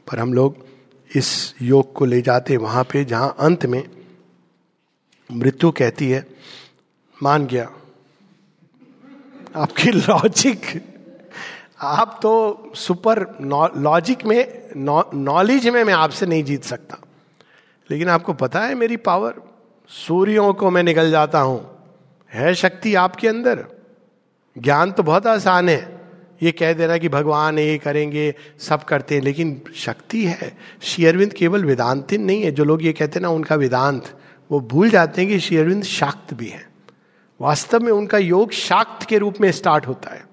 पर हम लोग इस योग को ले जाते वहाँ पे, जहाँ अंत में मृत्यु कहती है। मान गया। आपकी लॉजिक आप तो सुपर लॉजिक में नॉलेज में मैं आपसे नहीं जीत सकता। लेकिन आपको पता है मेरी पावर सूर्यों को मैं निकल जाता हूँ। है शक्ति आपके अंदर? ज्ञान तो बहुत आसान है। ये कह देना कि भगवान ये करेंगे, सब करते हैं, लेकिन शक्ति है। शेयरविंद केवल वेदांतिन नहीं है। जो लोग ये कहते हैं ना, उनका वेदांत, वो भूल जाते हैं कि शेयरविंद शाक्त भी है। वास्तव में उनका योग शाक्त के रूप में स्टार्ट होता है।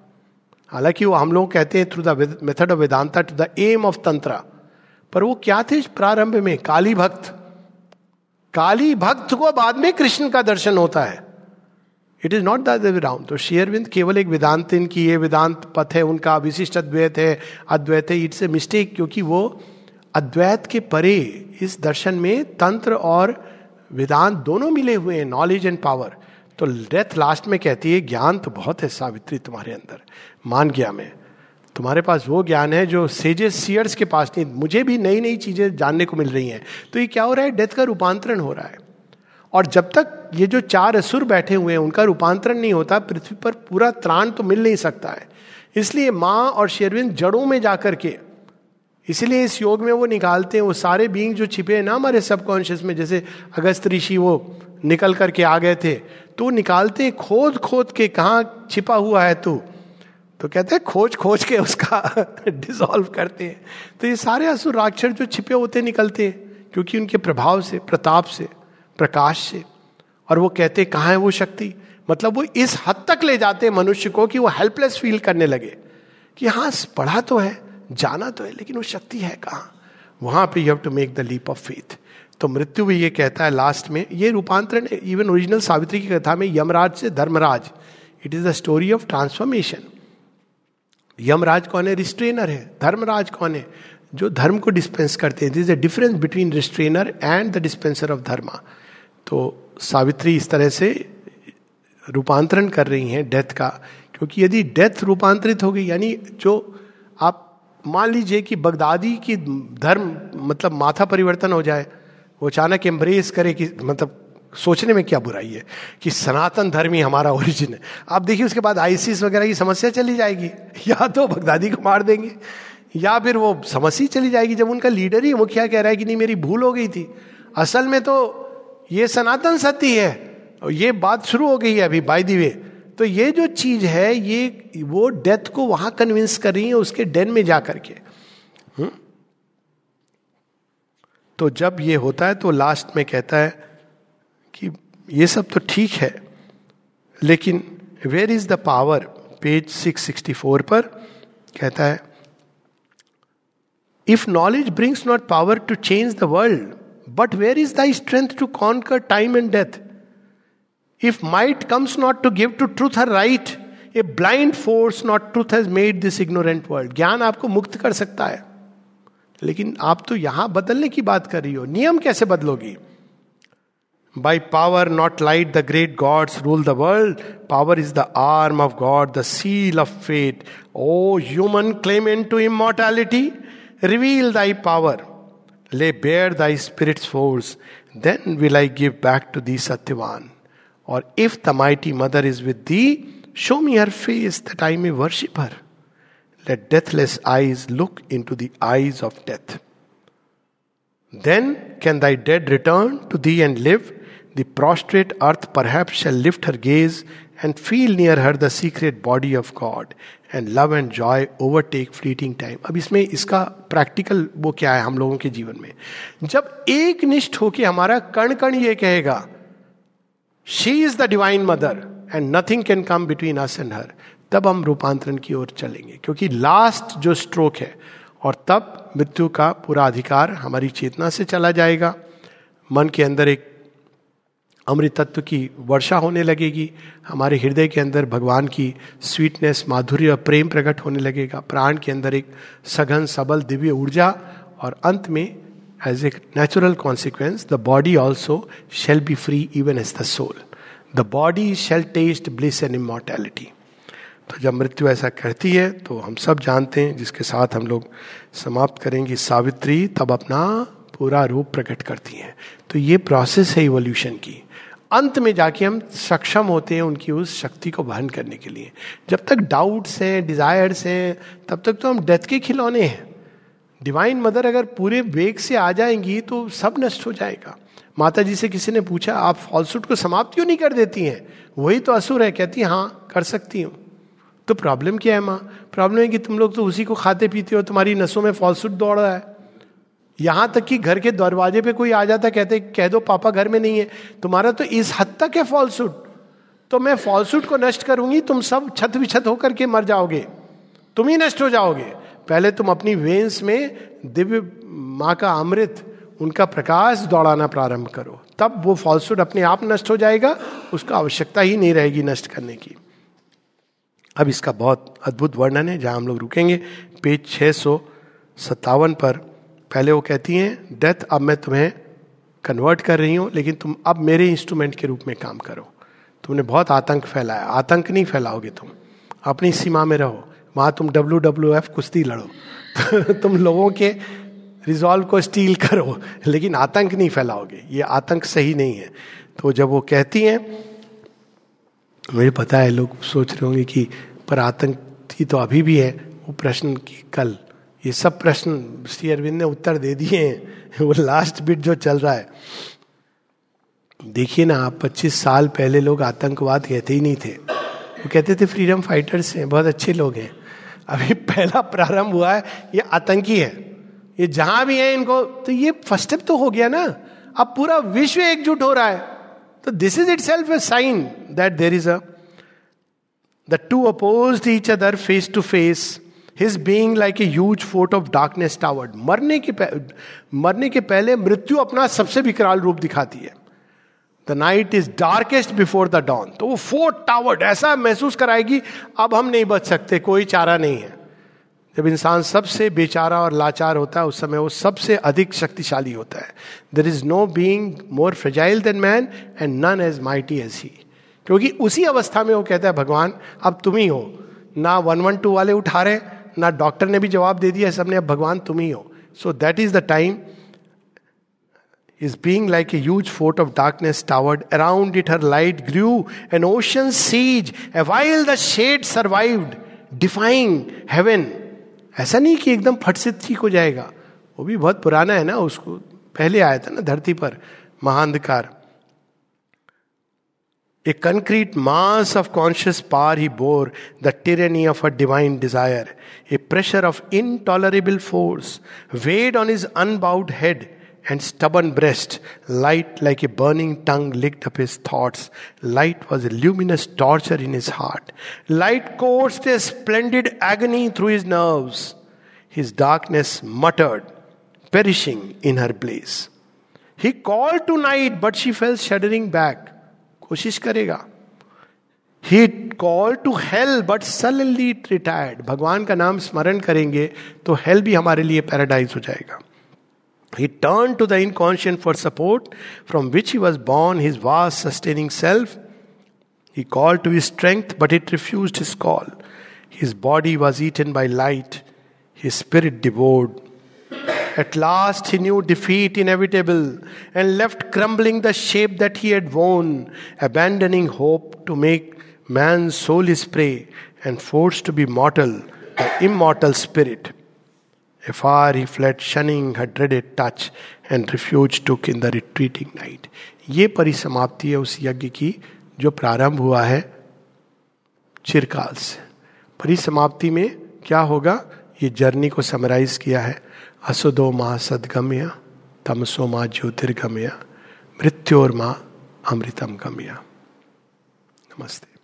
हालाँकि वो हम लोग कहते हैं through the method of Vedanta to the aim of Tantra पर वो क्या थे प्रारंभ में? काली भक्त। काली भक्त को बाद में कृष्ण का दर्शन होता है। इट इज़ नॉट दैट तो शेयरविंद केवल एक वेदांत इनकी ये वेदांत पथ है, उनका विशिष्ट अद्वैत है अद्वैत है इट्स ए मिस्टेक क्योंकि वो अद्वैत के परे इस दर्शन में तंत्र और वेदांत दोनों मिले हुए हैं नॉलेज एंड पावर तो डेथ लास्ट में कहती है, ज्ञान तो बहुत है सावित्री तुम्हारे अंदर। मान गया मैं। तुम्हारे पास वो ज्ञान है जो सेजेस सीयर्स के पास नहीं, मुझे भी नई नई चीज़ें जानने को मिल रही हैं। तो ये क्या हो रहा है? डेथ का रूपांतरण हो रहा है। और जब तक ये जो चार असुर बैठे हुए हैं, उनका रूपांतरण नहीं होता, पृथ्वी पर पूरा त्राण तो मिल नहीं सकता है। इसलिए माँ और शेरविंद जड़ों में जाकर के इसलिए इस योग में वो निकालते हैं, वो सारे बींग जो छिपे हैं ना हमारे सबकॉन्शियस में, जैसे अगस्त ऋषि वो निकल करके आ गए थे तो निकालते हैं खोद खोद के कहाँ छिपा हुआ है तू? तो कहते हैं खोज खोज के उसका डिसॉल्व करते हैं। तो ये सारे असुर राक्षर जो छिपे होते निकलते हैं, क्योंकि उनके प्रभाव से, प्रताप से, प्रकाश से। और वो कहते हैं, कहाँ है वो शक्ति? मतलब वो इस हद तक ले जाते मनुष्य को कि वो हेल्पलेस फील करने लगे, कि हाँ पढ़ा तो है। जाना तो है, लेकिन वो शक्ति है कहाँ? वहाँ पे you have to make the leap of faith तो मृत्यु भी ये कहता है लास्ट में, ये रूपांतरण इवन ओरिजिनल सावित्री की कथा में यमराज से Dharmaraj it is the story of transformation Yamraj कौन है? रिस्ट्रेनर है। धर्मराज कौन है? जो धर्म को डिस्पेंस करते हैं। This a difference between restrainer and the dispenser of dharma. तो सावित्री इस तरह से रूपांतरण कर रही हैं डेथ का। क्योंकि यदि डेथ रूपांतरित हो गई, यानी जो मान लीजिए कि बगदादी की धर्म मतलब माथा परिवर्तन हो जाए, वो अचानक एम्ब्रेस करे कि मतलब सोचने में क्या बुराई है, कि सनातन धर्म ही हमारा ओरिजिन है। आप देखिए, उसके बाद आईसीस वगैरह की समस्या चली जाएगी। या तो बगदादी को मार देंगे, या फिर वो समस्या चली जाएगी, जब उनका लीडर ही मुखिया कह रहा है कि नहीं, मेरी भूल हो गई थी। असल में तो ये सनातन सत्य है और ये बात शुरू हो गई है अभी बाय दी वे तो ये जो चीज़ है, ये वो डेथ को वहाँ कन्विंस कर रही है उसके डेन में जाकर के हुँ? तो जब ये होता है तो लास्ट में कहता है कि ये सब तो ठीक है, लेकिन where is the power page 664 पर कहता है if knowledge brings not power to change the world but where is thy strength to conquer time and death if might comes not to give to truth her right a blind force not truth has made this ignorant world ज्ञान आपको मुक्त कर सकता है। लेकिन आप तो यहाँ बदलने की बात कर रही हो। नियम कैसे बदलोगी? By power not light the great gods rule the world power is the arm of God the seal of fate O human claimant to immortality reveal thy power lay bare thy spirits force then will I give back to thee Satyavan और if the mighty mother is with thee show me her face that I may worship her let deathless eyes look into the eyes of death. Then can thy dead return to thee and live. The prostrate earth perhaps shall lift her gaze and feel near her the secret body of God. And love and joy overtake fleeting time अब इसमें इसका practical वो क्या है हम लोगों के जीवन में जब एक निष्ठ होके हमारा कण कण ये कहेगा she is the divine mother and nothing can come between us and her तब हम रूपांतरण की ओर चलेंगे, क्योंकि लास्ट जो स्ट्रोक है, और तब मृत्यु का पूरा अधिकार हमारी चेतना से चला जाएगा। मन के अंदर एक अमृत तत्व की वर्षा होने लगेगी, हमारे हृदय के अंदर भगवान की स्वीटनेस माधुर्य और प्रेम प्रकट होने लगेगा, प्राण के अंदर एक सघन सबल दिव्य ऊर्जा, और अंत में as a natural consequence the body also shall be free even as the soul the body shall taste bliss and immortality तो जब मृत्यु ऐसा कहती है तो हम सब जानते हैं, जिसके साथ हम लोग समाप्त करेंगे सावित्री, तब अपना पूरा रूप प्रकट करती हैं। तो ये प्रोसेस है इवोल्यूशन की। अंत में जाके हम सक्षम होते हैं उनकी उस शक्ति को वहन करने के लिए। जब तक डाउट्स हैं डिजायर्स हैं, तब तक तो हम डेथ के खिलौने हैं। डिवाइन मदर अगर पूरे वेग से आ जाएँगी तो सब नष्ट हो जाएगा। माता जी से किसी ने पूछा, आप फॉल्सूट को समाप्त क्यों नहीं कर देती हैं? वही तो असुर है, कहती हाँ कर सकती हूँ। तो प्रॉब्लम क्या है, माँ? प्रॉब्लम है कि तुम लोग तो उसी को खाते पीते हो, तुम्हारी नसों में फॉल्सूट दौड़ रहा है। यहाँ तक कि घर के दरवाजे पे कोई आ जाता, कहते, कह दो, पापा घर में नहीं है। तुम्हारा तो इस हद तक है फॉल्सूट तो मैं फॉल्सूट को नष्ट करूँगी, तुम सब छत विछत होकर के मर जाओगे। तुम ही नष्ट हो जाओगे। पहले तुम अपनी वेंस में दिव्य माँ का अमृत, उनका प्रकाश दौड़ाना प्रारंभ करो। तब वो फॉल्सूट अपने आप नष्ट हो जाएगा, उसका आवश्यकता ही नहीं रहेगी नष्ट करने की। अब इसका बहुत अद्भुत वर्णन है, जहाँ हम लोग रुकेंगे। पेज छह सौ सत्तावन पर पहले वो कहती हैं डेथ अब मैं तुम्हें कन्वर्ट कर रही हूँ, लेकिन तुम अब मेरे इंस्ट्रूमेंट के रूप में काम करो। तुमने बहुत आतंक फैलाया। आतंक नहीं फैलाओगे तुम। अपनी सीमा में रहो। वहाँ तुम डब्ल्यू डब्ल्यू एफ़ कुश्ती लड़ो। तुम लोगों के रिजॉल्व को स्टील करो, लेकिन आतंक नहीं फैलाओगे। ये आतंक सही नहीं है। तो जब वो कहती हैं, मुझे पता है, लोग सोच रहे होंगे कि पर आतंक की तो अभी भी है। वो प्रश्न की कल, ये सब प्रश्न श्री अरविंद ने उत्तर दे दिए हैं। वो लास्ट बिट जो चल रहा है। देखिए ना आप पच्चीस साल पहले लोग आतंकवाद कहते ही नहीं थे। वो कहते थे फ्रीडम फाइटर्स हैं, बहुत अच्छे लोग हैं। अभी पहला प्रारंभ हुआ है, ये आतंकी है। ये जहाँ भी है इनको तो ये फ़र्स्ट स्टेप तो हो गया ना। अब पूरा विश्व एकजुट हो रहा है। तो this is itself a sign that there is a the two oppose each other face to face his being like a huge fort of darkness toward मरने के मरने के पहले मृत्यु अपना सबसे विकराल रूप दिखाती है। The night is darkest before the dawn तो वो फोर्ट टावर्ड ऐसा महसूस कराएगी, अब हम नहीं बच सकते, कोई चारा नहीं है। जब इंसान सबसे बेचारा और लाचार होता है, उस समय वो सबसे अधिक शक्तिशाली होता है। There is no being more fragile than man and none as mighty as he क्योंकि उसी अवस्था में वो कहता है, भगवान, अब तुम ही हो। ना वन वन टू वाले उठा रहे, ना डॉक्टर ने भी जवाब दे दिया सबने, अब भगवान तुम ही हो। So that is the time is being like a huge fort of darkness towered. Around it her light grew, an ocean siege. A while the shade survived, defying heaven. ऐसा नहीं कि एकदम फट से ठीक हो जाएगा वो भी बहुत पुराना है ना उसको पहले आया था ना धरती पर महाअंधकार A concrete mass of conscious power he bore, the tyranny of a divine desire, a pressure of intolerable force, weighed on his unbowed head and stubborn breast. Light like a burning tongue licked up his thoughts. Light was a luminous torture in his heart. Light coursed a splendid agony through his nerves. His darkness muttered, perishing in her blaze. He called to night, but she fell shuddering back. कोशिश करेगा ही call to hell but suddenly retired भगवान का नाम स्मरण करेंगे तो hello भी हमारे लिए पैराडाइज हो जाएगा he turned to the inconscient for support, from which he was born, his vast sustaining self. He called to his strength, but it refused his call. His body was eaten by light, his spirit devoured at last he knew defeat inevitable and left crumbling the shape that he had worn, abandoning hope to make man's soul his prey and forced to be mortal, the immortal spirit. Afar he fled, shunning her dreaded touch, and refuge took in the retreating night. ये परिसमाप्ति है उस यज्ञ की जो प्रारंभ हुआ है चिरकाल से। परिसमाप्ति में क्या होगा? ये जर्नी को समराइज किया है। असुदो माँ सदगम्य तमसो माँ ज्योतिर्गम्य मृत्योर माँ अमृतम गम्य। नमस्ते।